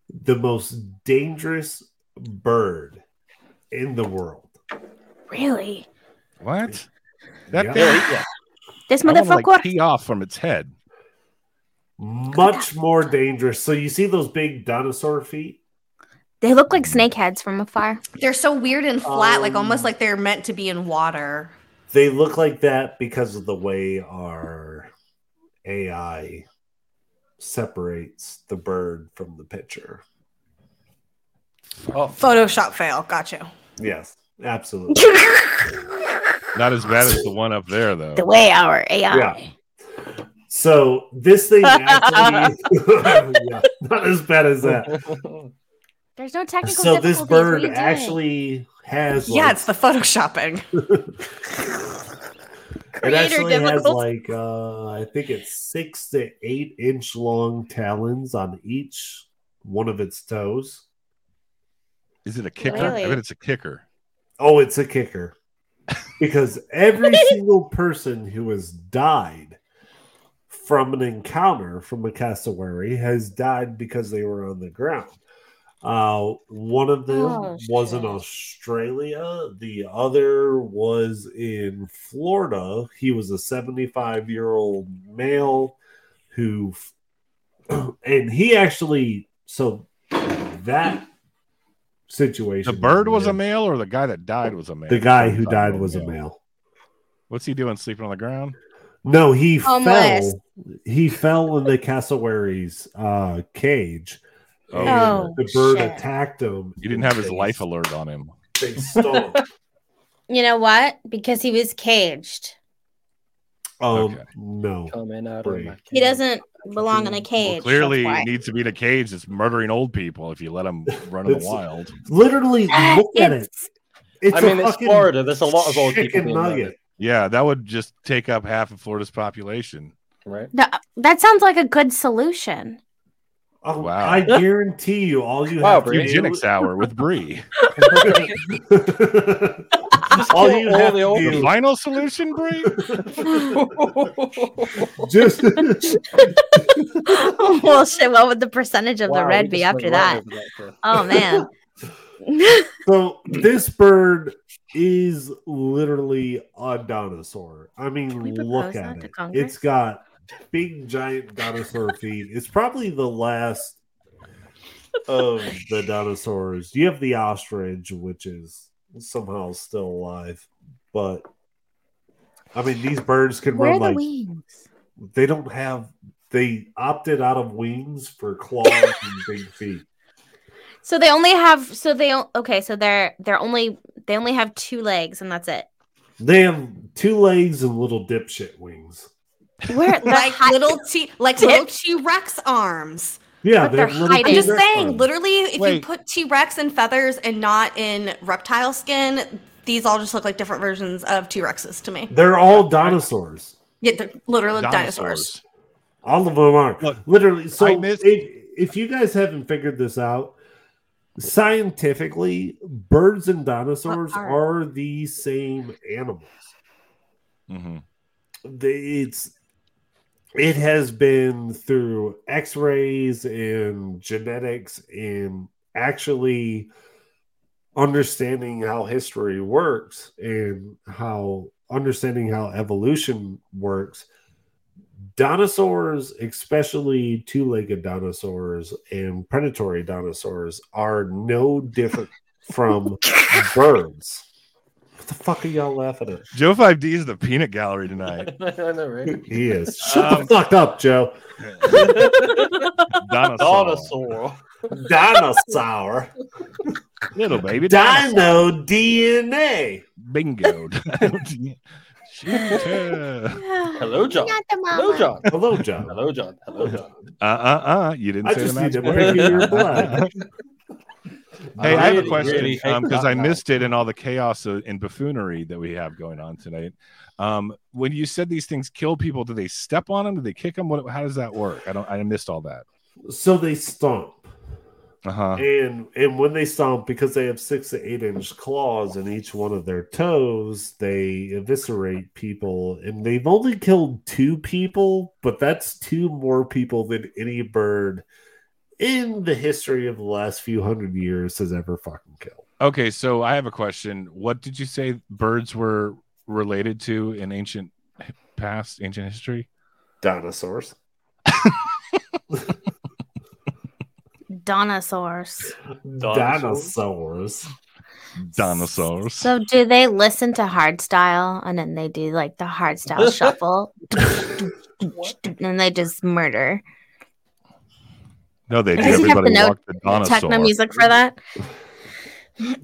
the most dangerous bird in the world. really, What? That Yeah. thing Yeah, yeah. this motherfucker. like tee off from its head. Much more dangerous. So you see those big dinosaur feet? They look like snake heads from afar. They're so weird and flat, like Um, almost like they're meant to be in water. They look like that because of the way our AI separates the bird from the picture. Oh, Photoshop fail. Got you. Yes, absolutely. Not as bad as the one up there, though. the way our AI. Yeah. So this thing actually, yeah, not as bad as that. There's no technical. So this difficulties. What bird actually has Yeah, it's the photoshopping. It Creator actually has like uh I think it's six to eight inch long talons on each one of its toes. Is it a kicker? Really? I bet it's a kicker. Oh, it's a kicker. Because every single person who has died from an encounter from a cassowary has died because they were on the ground. Uh, one of them Oh, was in. Australia. The other was in Florida. He was a 75 year old male who, and he actually, so that situation. The bird was a male, or the guy that died was a male. The guy who died was a male. What's he doing, sleeping on the ground? No, he Homeless. fell. He fell in the cassowary's uh, cage. Oh. Oh, the bird shit. attacked him. He didn't have his They- life alert on him. They stomped. You know what? Because he was caged. um, Okay. no. Coming out of my He doesn't belong in a Well, cage. clearly, he needs to be in a cage that's murdering old people if you let him run in the wild. Literally, look at it. It's- It's I mean, it's Florida. There's a lot of old people nugget. Yeah, that would just take up half of Florida's population. right? No, that sounds like a good solution. Oh, Wow. I guarantee you, all you Wow, have to Bri. do. Eugenics hour with Bri. all you all have the to old The final solution, Bri? just well, shit. What would the percentage of the red be after that? that. Oh man. So this bird is literally a dinosaur. I mean, look at it. It's got big, giant dinosaur feet. It's probably the last of the dinosaurs. You have the ostrich, which is somehow still alive, but I mean, these birds can Where run the like wings? they don't have. They opted out of wings for claws and big feet. So they only have. So they okay. So they're they're only they only have two legs and that's it. They have two legs and little dipshit wings. Where the like little T like Tip? little T Rex arms. Yeah, But they're little hiding. I'm just saying, arms. literally, if you put T Rex in feathers and not in reptile skin, these all just look like different versions of T Rexes to me. They're all dinosaurs. Yeah, they're literally dinosaurs. All of them are Look, literally. So I miss- if, if you guys haven't figured this out, scientifically, birds and dinosaurs What are- are the same animals. Mhm. They, it's it has been through X-rays and genetics and actually understanding how history works and how understanding how evolution works. Dinosaurs especially two-legged dinosaurs and predatory dinosaurs are no different from birds what the fuck are y'all laughing at Joe 5D is the peanut gallery tonight. I know, right? he is shut Um, the fuck up joe Dinosaur. Dinosaur. dinosaur Little baby dinosaur. dino dna Bingo. Shoot. Hello, John. Not the Hello. John. hello joe Hello, John. Hello, John. Uh uh uh. You didn't I say just the need to match break word. your blood. Hey, I have a really, question really hate because I missed it in all the chaos uh, and buffoonery that we have going on tonight. Um, when you said these things kill people, do they step on them? Do they kick them? What? How does that work? I don't. I missed all that. so they stomp Uh huh. and and when they stomp because they have six to eight inch claws in each one of their toes they eviscerate people and they've only killed two people but that's two more people than any bird in the history of the last few hundred years has ever fucking killed Okay, so I have a question. What did you say birds were related to in ancient past, ancient history? dinosaurs Dinosaurs. dinosaurs Dinosaurs. So do they listen to hardstyle and then they do like the hardstyle shuffle and they just murder? No, they do. Does he have Everybody to know walked the dinosaur. Techno music for that?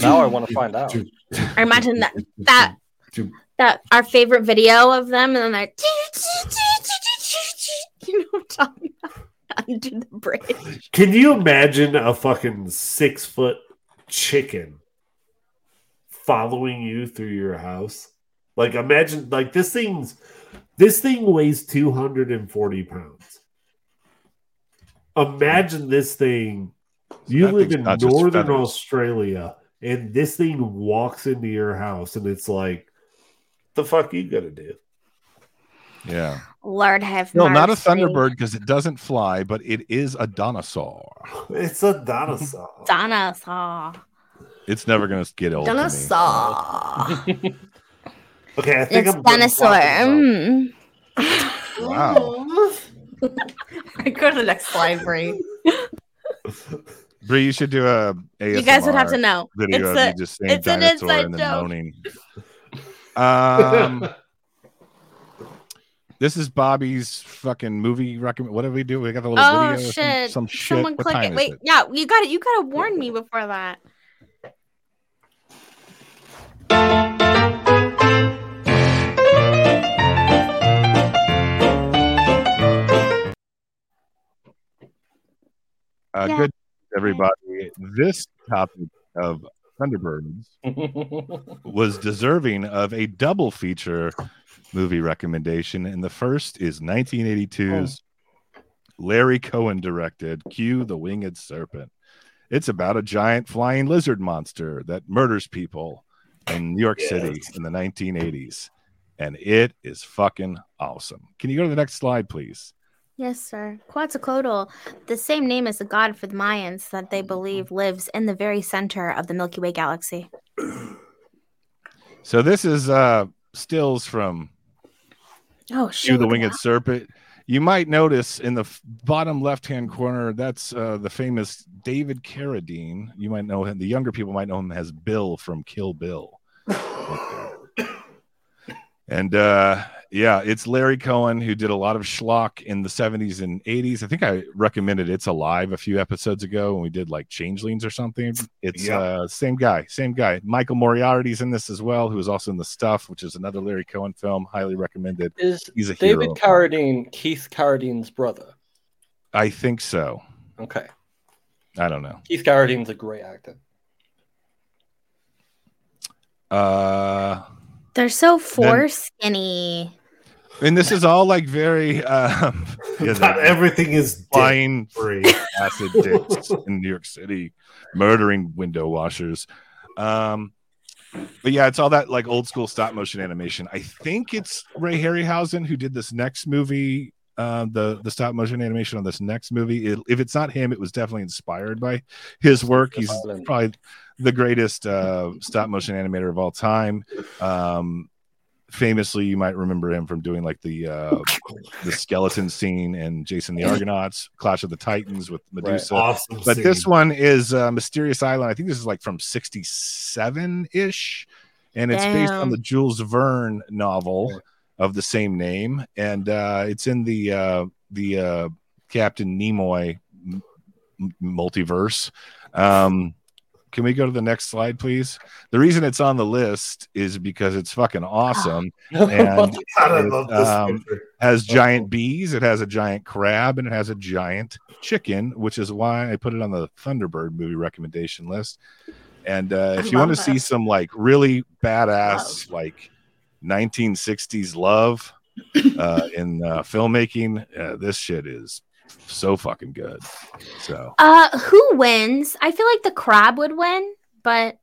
Now I want to find out. I imagine that that that our favorite video of them and then they're you know what I'm talking about under the bridge. Can you imagine a fucking six foot chicken following you through your house? Like imagine like this thing's this thing weighs 240 pounds. Imagine this thing. You That live in northern feathers. Australia and this thing walks into your house and it's like the fuck you gonna do? Yeah. Lord have No, not a thunderbird because it doesn't fly, but it is a dinosaur. It's a dinosaur. Dinosaur. It's never gonna get old. to me. Dinosaur. Okay, I think It's I'm dinosaur. Mm. Wow. I go to the next slide, Bri. Bri, you should do a ASMR You guys would have to know. video It's of a- you just saying it's an dinosaur inside and then joke. moaning. Um, this is Bobby's fucking movie recommend. What do we do? We got the little Oh video. shit! Some, some shit. Someone what click it. Wait, it? yeah, you got it. You gotta warn me before that. Uh, Yeah. Good, everybody. This topic of Thunderbirds was deserving of a double feature movie recommendation, and the first is 1982's Larry Cohen directed "Q the Winged Serpent." It's about a giant flying lizard monster that murders people in New York City in the 1980s, and it is fucking awesome. Can you go to the next slide, please? Yes, sir. Quetzalcoatl, the same name as the god for the Mayans that they believe lives in the very center of the Milky Way galaxy. So this is uh stills from Oh to shit! the winged that. serpent. You might notice in the f- bottom left hand corner, that's uh, the famous David Carradine. You might know him. The younger people might know him as Bill from Kill Bill. and uh, yeah, it's Larry Cohen who did a lot of schlock in the 70s and 80s. I think I recommended It's Alive a few episodes ago when we did like Changelings or something. It's Yep. uh, same guy, same guy. Michael Moriarty's in this as well, who is also in The Stuff, which is another Larry Cohen film. Highly recommended. Is He's a David hero. Carradine Keith Carradine's brother? I think so. Okay. I don't know. Keith Carradine's a great actor. Uh, They're so foreskinny. And this is all like very um, yeah, Not everything is dick flying free. acid dicks in New York City, murdering window washers. Um, but yeah, it's all that like old school stop motion animation. I think it's Ray Harryhausen who did this next movie, uh, the the stop motion animation on this next movie. It, if it's not him, it was definitely inspired by his work. He's probably the greatest uh, stop motion animator of all time. Um, famously, you might remember him from doing like the uh, the skeleton scene in Jason the Argonauts, Clash of the Titans with Medusa. Awesome. But scene. this one is uh, Mysterious Island. I think this is like from 67 ish. And it's based on the Jules Verne novel of the same name. And uh, it's in the uh, the uh, Captain Nemo m- m- multiverse. Um, can we go to the next slide, please? The reason it's on the list is because it's fucking awesome. And it, love this um, has giant bees, it has a giant crab, and it has a giant chicken, which is why I put it on the Thunderbird movie recommendation list. And uh, if you want to see some like really badass, like 1960s love uh, in uh, filmmaking, uh, this shit is so fucking good. So Uh, who wins? I feel like the crab would win, but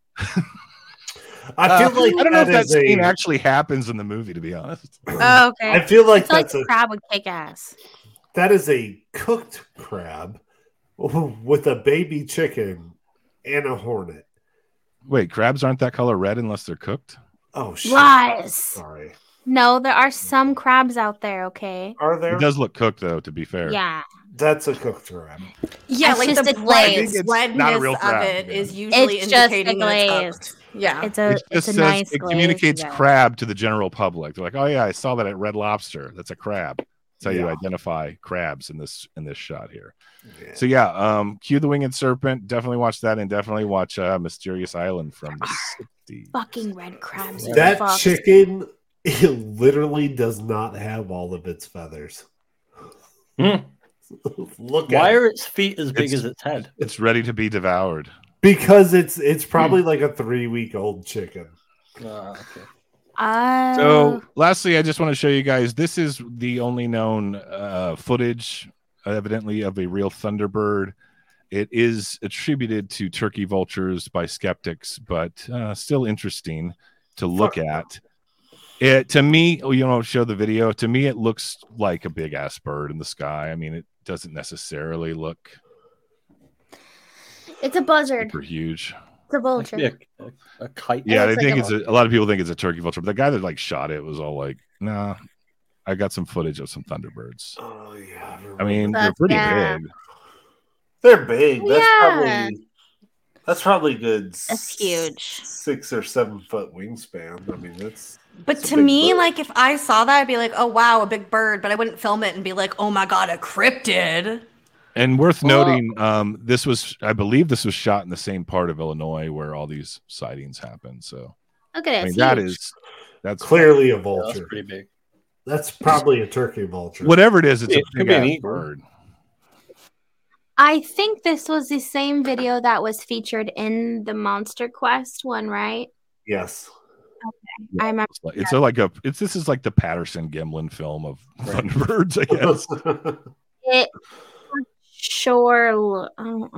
I feel Uh, like I don't know if that that is a- scene actually happens in the movie, to be honest. oh, okay. I feel like I feel that's the a crab would kick ass. that is a cooked crab with a baby chicken and a hornet. Wait, crabs aren't that color red unless they're cooked? Oh shit! Lies. Sorry. No, there are some crabs out there. Okay. Are there? It does look cooked though, to be fair. Yeah. That's a cooked crab. Yeah, It's like just the a glaze. It's not a redness real of crab, it yeah. is usually It's just a indicating that it's glaze. cooked. Yeah. It's a it it's a says nice it glaze, communicates yeah. crab to the general public. They're like, oh yeah, I saw that at Red Lobster. That's a crab. That's how you identify crabs in this in this shot here. Yeah. So yeah, um, cue the winged serpent. Definitely watch that, and definitely watch uh, Mysterious Island from the 60s. Fucking red crabs. are That fucked. chicken it literally does not have all of its feathers. Hmm. Look Why at it. are its feet as big It's- as its head? It's ready to be devoured. because it's it's probably like a three week old chicken. Ah, okay. Uh, So, lastly, I just want to show you guys this is the only known uh, footage, evidently, of a real Thunderbird. It is attributed to turkey vultures by skeptics, but uh, still interesting to look Fuck. at. It to me, oh, you know, show the video. To me, it looks like a big ass bird in the sky. I mean, it doesn't necessarily look It's a buzzard. super huge. It's a vulture. a, a, a kite. Yeah, they looks think like it's a, a lot of people think it's a turkey vulture, but the guy that like shot it was all like, "Nah, I got some footage of some thunderbirds. Oh yeah. I mean, Fuck they're pretty yeah. big. they're big. That's Yeah. probably that's probably good. That's huge. Six or seven foot wingspan. I mean, that's But It's to me, bird. like if I saw that, I'd be like, "Oh wow, a big bird!" But I wouldn't film it and be like, "Oh my god, a cryptid." And worth Well- noting, um, this was, I believe, this was shot in the same part of Illinois where all these sightings happen. So, Look at it. I mean, it's that that's clearly a Yeah, that's vulture. pretty big. That's probably a turkey vulture. whatever it is. It's a It could big be an ass eagle. bird. I think this was the same video that was featured in the Monster Quest one, right? Yes. Yeah, I remember. It's like, it's a, like a, it's this is like the Patterson Gimlin film of thunderbirds, I guess. It sure. lo- oh, I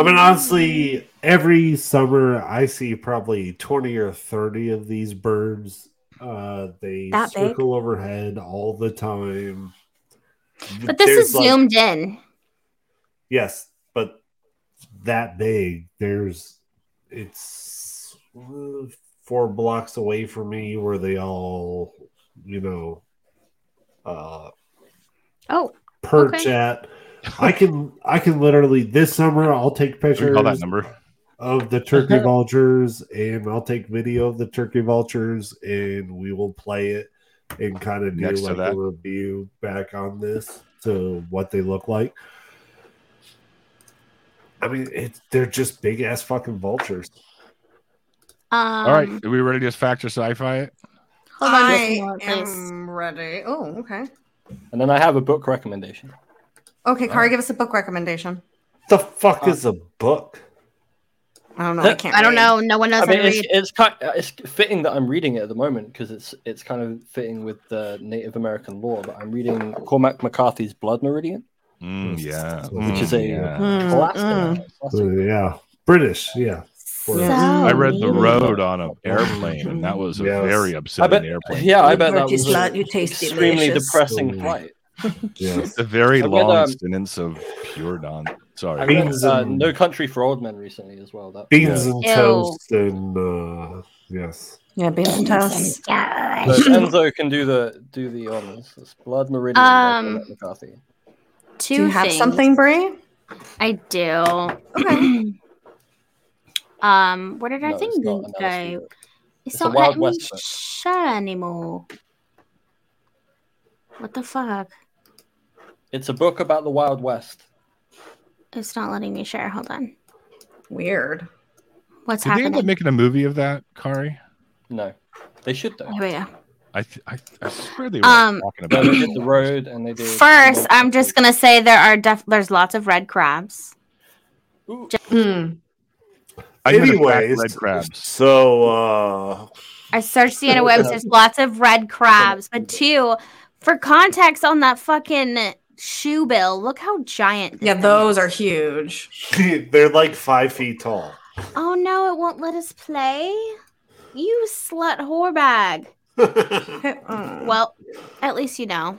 um, mean, honestly, every summer I see probably 20 or 30 of these birds. Uh, they That big? circle overhead all the time. But this There's is like- zoomed in. Yes, but that big, there's it's four blocks away from me where they all, you know, uh, Oh, perch Okay. at. I can I can literally this summer I'll take pictures call that number. of the turkey vultures and I'll take video of the turkey vultures and we will play it and kind of do Next like a review back on this to what they look like. I mean, it's they're just big ass fucking vultures. Um, All right, are we ready to just factor sci-fi it? Hold on, I just a moment, please. am ready. Oh, okay. And then I have a book recommendation. Okay, Kari, give us a book recommendation. The fuck Uh, is a book? I don't know. I can't. I don't read. know. No one knows I mean, it's, read. it's kind it's fitting that I'm reading it at the moment because it's it's kind of fitting with the Native American law. But I'm reading Cormac McCarthy's Blood Meridian, Mm, yeah, which is a yeah. Mm, classic. mm. Uh, yeah, British. Yeah, So I read The. Road on an airplane, and that was a Yes. very upsetting bet. airplane. Yeah, I bet that was slut, an you taste extremely delicious. depressing flight. yes. A very I read, long um, sentence of pure don. Sorry. I read Beans uh, and- No Country for Old Men recently as well. That Beans Yeah. and Ew. toast and uh, yes. Yeah, beans and toast. Yeah. but Enzo can do the do the honors. It's Blood Meridian by Um, McCarthy. Two Do you have something, Bri? I do. Okay. um, where did I think it's not go? an LSD book. It's, It's not letting me West book. shut anymore. What the fuck? It's a book about the Wild West. It's not letting me share. Hold on. Weird. What's Did they end up making a movie of that, Kari? No, they should though. Here we go. I th- I, I swear they were Um, talking No, about they it. did the road and they did. First, I'm just gonna say there are def- there's lots of red crabs. Ooh, Hmm. I'm Anyways, red crabs. So uh I searched the interwebs. There's lots of red crabs, but two, for context on that fucking shoe bill, look how giant. Yeah, thing those is. are huge. they're like five feet tall. Oh no, it won't let us play. You slut whore bag. Well, at least you know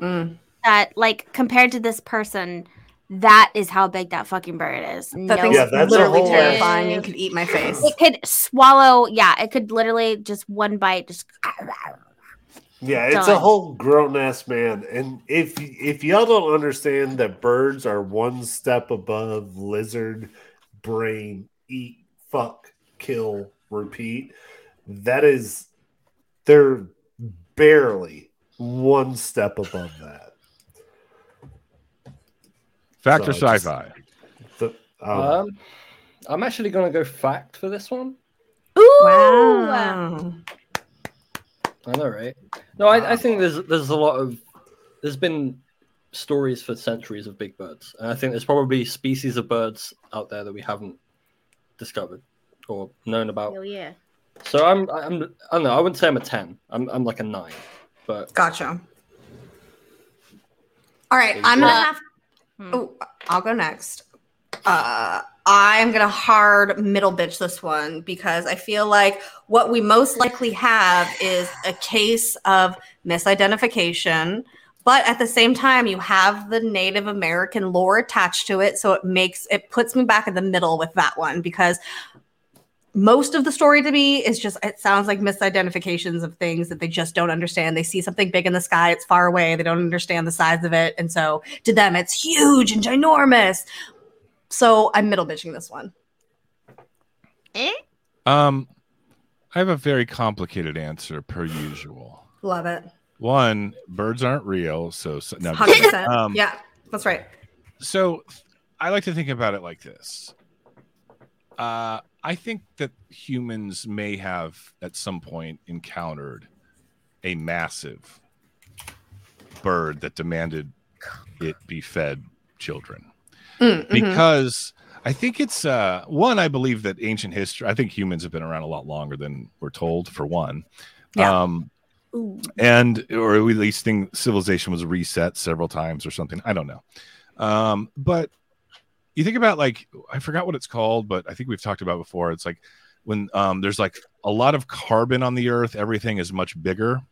Mm. that, like, compared to this person, that is how big that fucking bird is. That no, thing's Yeah, that's literally whole- terrifying. You could eat my face. it could swallow. Yeah, it could literally just one bite, just. Yeah, it's Done. a whole grown ass man. And if if y'all don't understand that birds are one step above lizard brain, eat, fuck, kill, repeat, that is they're barely one step above that. Factor So I just- sci-fi. The, um, um, I'm actually gonna go fact for this one. Ooh! Wow. I know, right? No, I, I think there's there's a lot of there's been stories for centuries of big birds, and I think there's probably species of birds out there that we haven't discovered or known about. Hell yeah. So I'm I'm I don't know. I wouldn't say I'm a ten. I'm I'm like a nine, but Gotcha. All right, I'm go. gonna have. Hmm. Oh, I'll go next. Uh, I'm gonna hard middle bitch this one because I feel like what we most likely have is a case of misidentification, but at the same time, you have the Native American lore attached to it, so it makes it puts me back in the middle with that one because most of the story to me is just it sounds like misidentifications of things that they just don't understand. They see something big in the sky, it's far away, they don't understand the size of it, and so to them it's huge and ginormous. So I'm middle bitching this one. Eh? Um, I have a very complicated answer per usual. Love it. One, birds aren't real, so, so no, Hundred percent. Um, Yeah, that's right. so I like to think about it like this. Uh, I think that humans may have at some point encountered a massive bird that demanded it be fed children Mm, mhm. because I think it's uh, one. I believe that ancient history. I think humans have been around a lot longer than we're told. For one, Yeah. um, Ooh. and or at least think civilization was reset several times or something. I don't know. Um, but you think about like I forgot what it's called, but I think we've talked about before. It's like when um, there's like a lot of carbon on the earth, everything is much bigger.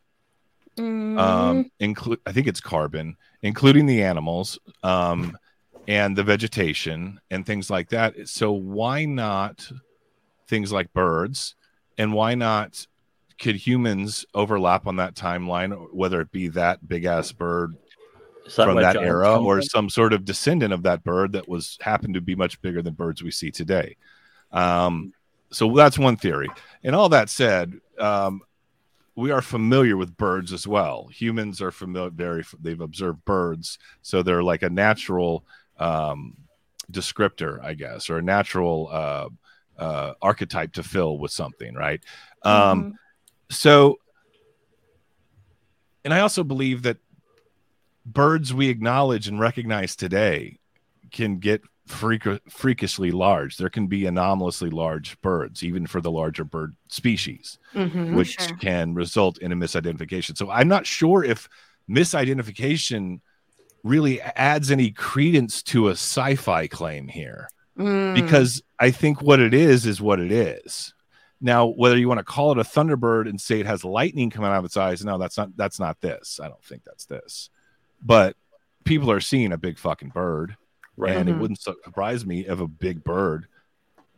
Mm, Um, include I think it's carbon, including the animals, um, and the vegetation and things like that. So why not things like birds, and why not could humans overlap on that timeline, whether it be that big ass bird from that era come or from? some sort of descendant of that bird that was happened to be much bigger than birds we see today. Um, so that's one theory. And all that said, um, we are familiar with birds as well. Humans are familiar, very they've observed birds, so they're like a natural um, descriptor, I guess, or a natural uh, uh, archetype to fill with something, right? Um, so, and I also believe that birds we acknowledge and recognize today can get freak- freakishly large. There can be anomalously large birds, even for the larger bird species, Mhm. which sure. can result in a misidentification. So I'm not sure if misidentification really adds any credence to a sci-fi claim here Mm. because I think what it is is what it is. Now, whether you want to call it a thunderbird and say it has lightning coming out of its eyes, no, that's not that's not this. I don't think that's this. But people are seeing a big fucking bird, Right. and it Mhm. wouldn't surprise me if a big bird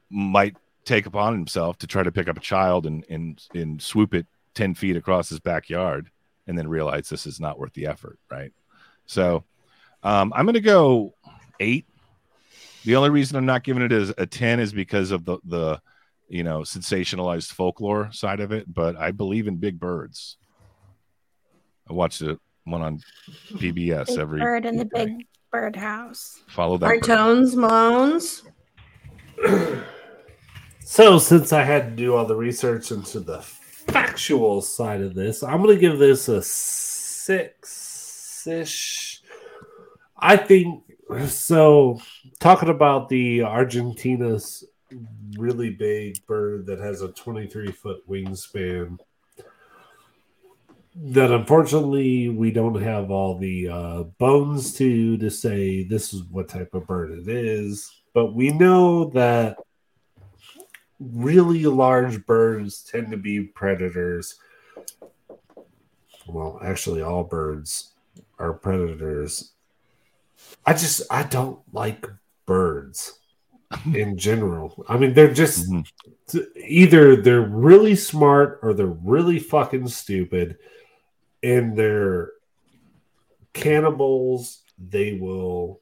might take upon himself to try to pick up a child and and and swoop it ten feet across his backyard, and then realize this is not worth the effort, right? So, um, I'm going to go eight. The only reason I'm not giving it as a 10 is because of the the you know sensationalized folklore side of it, but I believe in big birds. I watched it one on PBS Big every bird in the weekday. big birdhouse. follow that All right, bird. Tones, Malones. So, since I had to do all the research into the factual side of this, I'm going to give this a six ish. I think so. Talking about the Argentina's really big bird that has a 23 foot wingspan, that unfortunately we don't have all the uh, bones to to say this is what type of bird it is, but we know that really large birds tend to be predators. Well, actually, all birds are predators. I just I don't like birds in general. I mean, they're just Mhm. either they're really smart or they're really fucking stupid, and they're cannibals. They will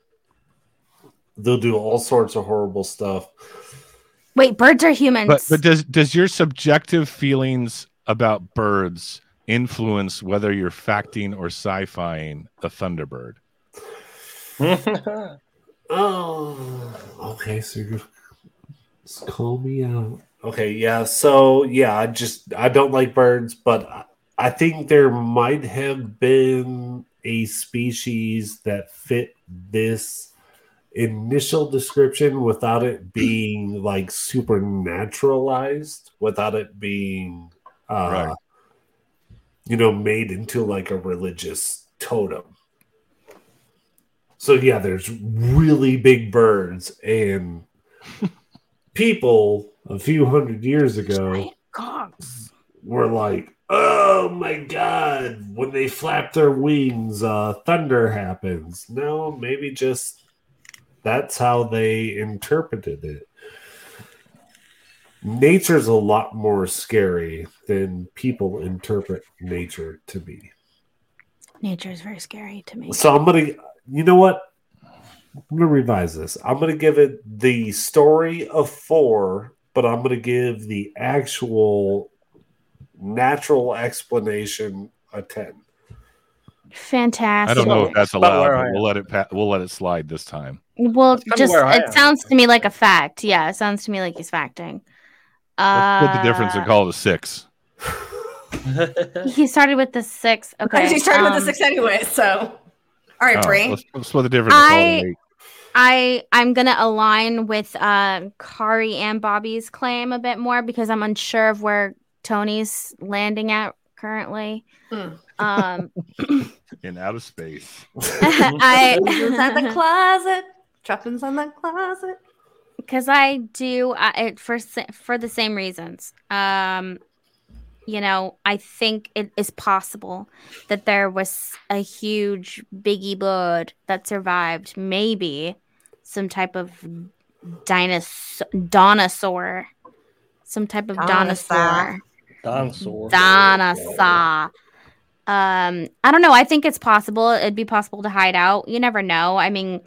they'll do all sorts of horrible stuff. Wait, birds are humans. But but does does your subjective feelings about birds influence whether you're facting or sci-fiing a thunderbird? Oh, okay. So you're just call me out. Okay, yeah. So yeah, I just I don't like birds, but I- I think there might have been a species that fit this initial description without it being like supernaturalized, without it being uh Right. you know made into like a religious totem. So yeah, there's really big birds, and people a few hundred years ago were like, "Oh my god!" When they flap their wings, uh, thunder happens. No, maybe just that's how they interpreted it. Nature's a lot more scary than people interpret nature to be. Nature is very scary to me. So I'm gonna, you know what? I'm gonna revise this. I'm gonna give it the story of four, but I'm gonna give the actual natural explanation a ten. Fantastic. I don't know if that's allowed. But we'll let it. Pa- we'll let it slide this time. Well, That's just it sounds to me like a fact. Yeah, it sounds to me like he's facting. Let's split the difference and Uh, call it a six. He started with the six. Okay. he started with um, the six anyway. So, all right, Bri. let's, let's split the difference. and call it I- I I'm gonna align with uh Kari and Bobby's claim a bit more because I'm unsure of where Tony's landing at currently. Hmm. Um, in outer space. I inside the closet. Trapping's inside the closet. because I do uh, it for for the same reasons. Um, you know, I think it is possible that there was a huge biggie bird that survived, maybe some type of dinosaur, dinosaur, some type of Dinosaur. dinosaur, Dinosaur. dinosaur. Um, I don't know. I think it's possible. It'd be possible to hide out. You never know. I mean,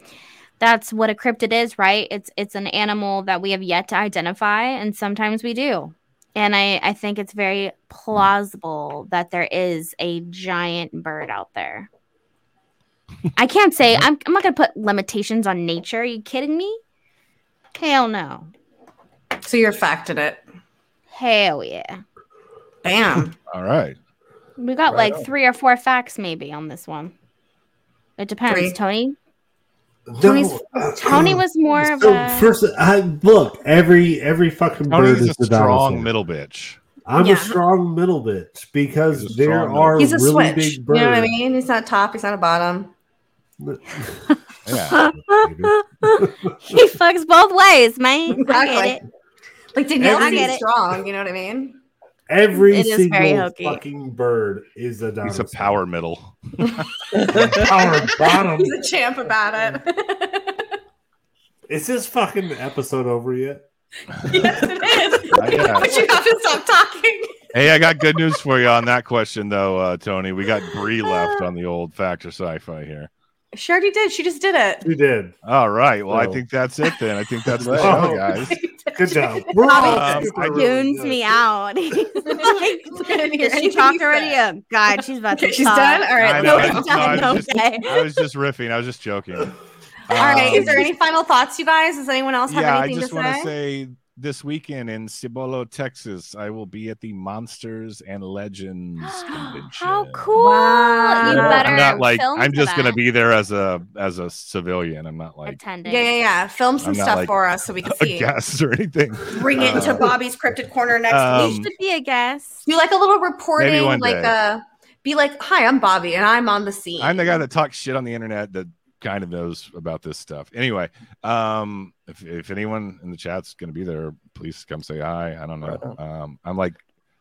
that's what a cryptid is, right? It's it's an animal that we have yet to identify, and sometimes we do. And I I think it's very plausible that there is a giant bird out there. I can't say I'm I'm not gonna put limitations on nature. Are you kidding me? Hell no. So you're facting it. Hell yeah. Bam. All right. We got Right like on. three or four facts maybe on this one. It depends. Three. Tony. No, Tony's- uh, Tony was more of a- first. I, look, every every fucking bird is a a strong dinosaur. middle bitch. I'm Yeah. a strong middle bitch because He's a there are He's a really switch. big You know what I mean? He's not top. He's not a bottom. Yeah. he fucks both ways, man. I get Exactly. it. Like Danielle Every- is strong. You know what I mean? Every It is very single hokey. fucking bird is a dinosaur. He's a power middle. power bottom. He's a champ about it. Is this fucking episode over yet? yes, it is. Not. But you have to stop talking. Hey, I got good news for you on that question, though, uh, Tony. We got Bri left on the old Factor Sci-Fi here. She already did. She just did it. You did. All right. Well, I Oh. think that's it then. I think that's the show, guys. Good job. We're Um, I Tunes me out. Did she talk already? Oh, God, she's about to she's talk. done. All right. I know, I go. just- no, I Done, was just- okay. I was just riffing. I was just joking. All right. Is there Um, any final thoughts, you guys? Does anyone else have yeah, I anything just to want to say this weekend in Cibolo, Texas, I will be at the Monsters and Legends convention. How cool! Wow. You I'm better I'm not like film I'm for just gonna be there as a as a civilian. I'm not like attending. Yeah, yeah, yeah. Film some I'm stuff like for us so we can see a see. guest or anything. Bring it into Uh, Bobby's cryptid corner next um, week. You should be a guest. Do like a little reporting, Maybe one like day. uh be like, "Hi, I'm Bobby, and I'm on the scene." I'm the guy that talks shit on the internet that kind of knows about this stuff. Anyway, um, if, if anyone in the chat's going to be there, please come say hi. I don't know. Right Um, I'm like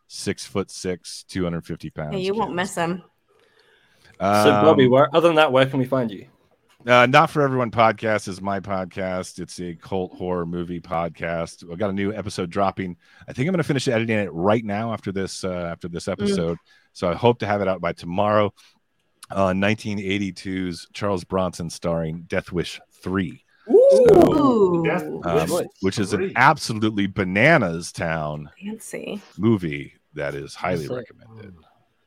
six foot six, 250 pounds. Yeah, you won't Can't- miss him. So, Um, Bobby, where, other than that, where can we find you? Uh, Not for Everyone podcast is my podcast. It's a cult horror movie podcast. I've got a new episode dropping. I think I'm going to finish editing it right now after this uh, after this episode. So I hope to have it out by tomorrow. Uh, 1982's Charles Bronson starring Death Wish three, Ooh, Death um, Wish which is an absolutely bananas town fancy. movie that is highly recommended.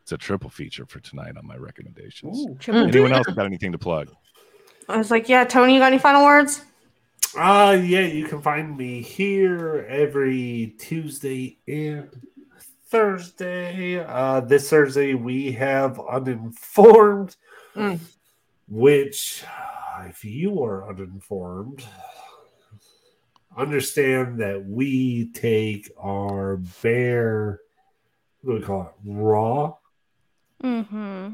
It's a triple feature for tonight on my recommendations. Ooh. Anyone else got anything to plug? I was like, "Yeah, Tony, you got any final words?" Uh yeah, you can find me here every Tuesday and Thursday. Uh this Thursday we have uninformed, Mm. which uh, if you are uninformed, understand that we take our bear what do we call it? Raw? Mm-hmm.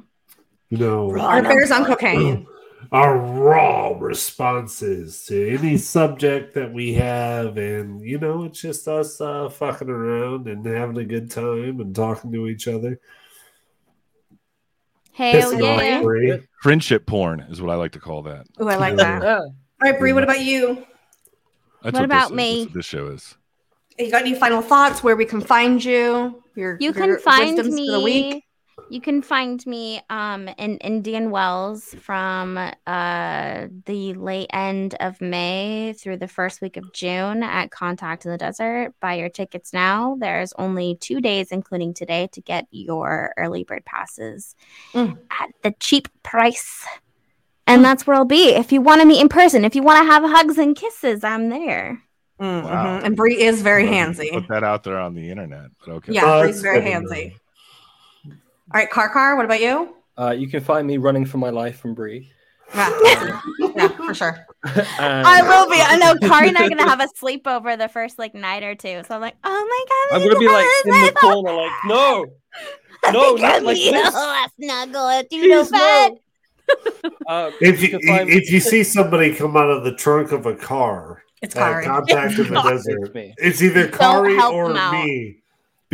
You know Our bears on cocaine. Our raw responses to any subject that we have, and you know, it's just us uh, fucking around and having a good time and talking to each other. Hell Pissing yeah. Bri. Friendship porn is what I like to call that. Ooh, I like that. Yeah. All right, Bri, what about you? That's What about this me? That's what this show is. You got any final thoughts where we can find you? Your You your can find wisdoms for the week? me. You can find me um, in Indian Wells from uh, the late end of May through the first week of June at Contact in the Desert. Buy your tickets now. There's only two days, including today, to get your early bird passes Mm. at the cheap price. And that's where I'll be. If you want to meet in person, if you want to have hugs and kisses, I'm there. Mm, Wow. mhm. And Bri is very Put handsy. Put that out there on the internet. But okay. Yeah, Bri's very good to handsy. Know. All right, Car Car, what about you? Uh, you can find me running for my life from Bri. Yeah, yeah for sure. And I will be. I know Kari and I are gonna have a sleepover the first like night or two. So I'm like, oh my god, I'm gonna be like in the corner, like, no, no, not like this. Oh, snuggle it, you know, Please, bed. no. Uh, If you can find if you see somebody come out of the trunk of a car It's at Kari. contact in the desert, It's me. it's either Don't Kari or them out. me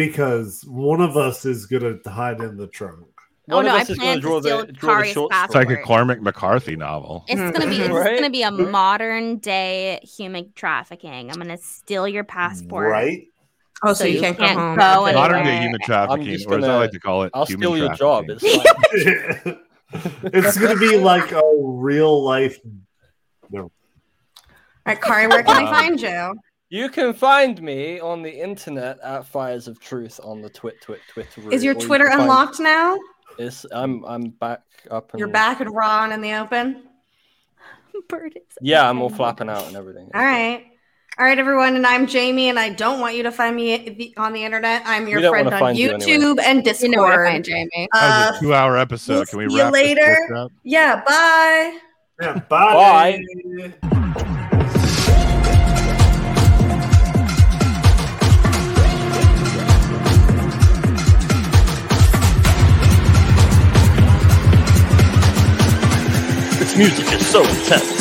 because one of us is gonna hide in the trunk. Oh One no, I plan gonna steal the draw Kari's short It's like a Cormac McCarthy novel. It's gonna be. It's Right? gonna be a modern day human trafficking. I'm gonna steal your passport. Right? Oh, so, So you, you can't, can't go home. go Okay. Modern day human trafficking, just or as I like to call it, I'll human steal your job. trafficking. It's it's gonna be like a real life. No. All right, Kari, where can I Um, find you? You can find me on the internet at Fires of Truth on the twit twit Twitter. Is your or you Twitter find- unlocked now? It's, I'm I'm back up. And, You're back and raw and in the open? Bird is Yeah, I'm all okay. flapping out and everything. All right. All right, everyone. And I'm Jaimie, and I don't want you to find me on the internet. I'm your friend on find you YouTube and Discord. You Discord. know where to find Jaimie. That Uh, was a two-hour episode. we'll Can we see you wrap this later. bitch up? yeah, bye. Yeah, bye. Music is so intense.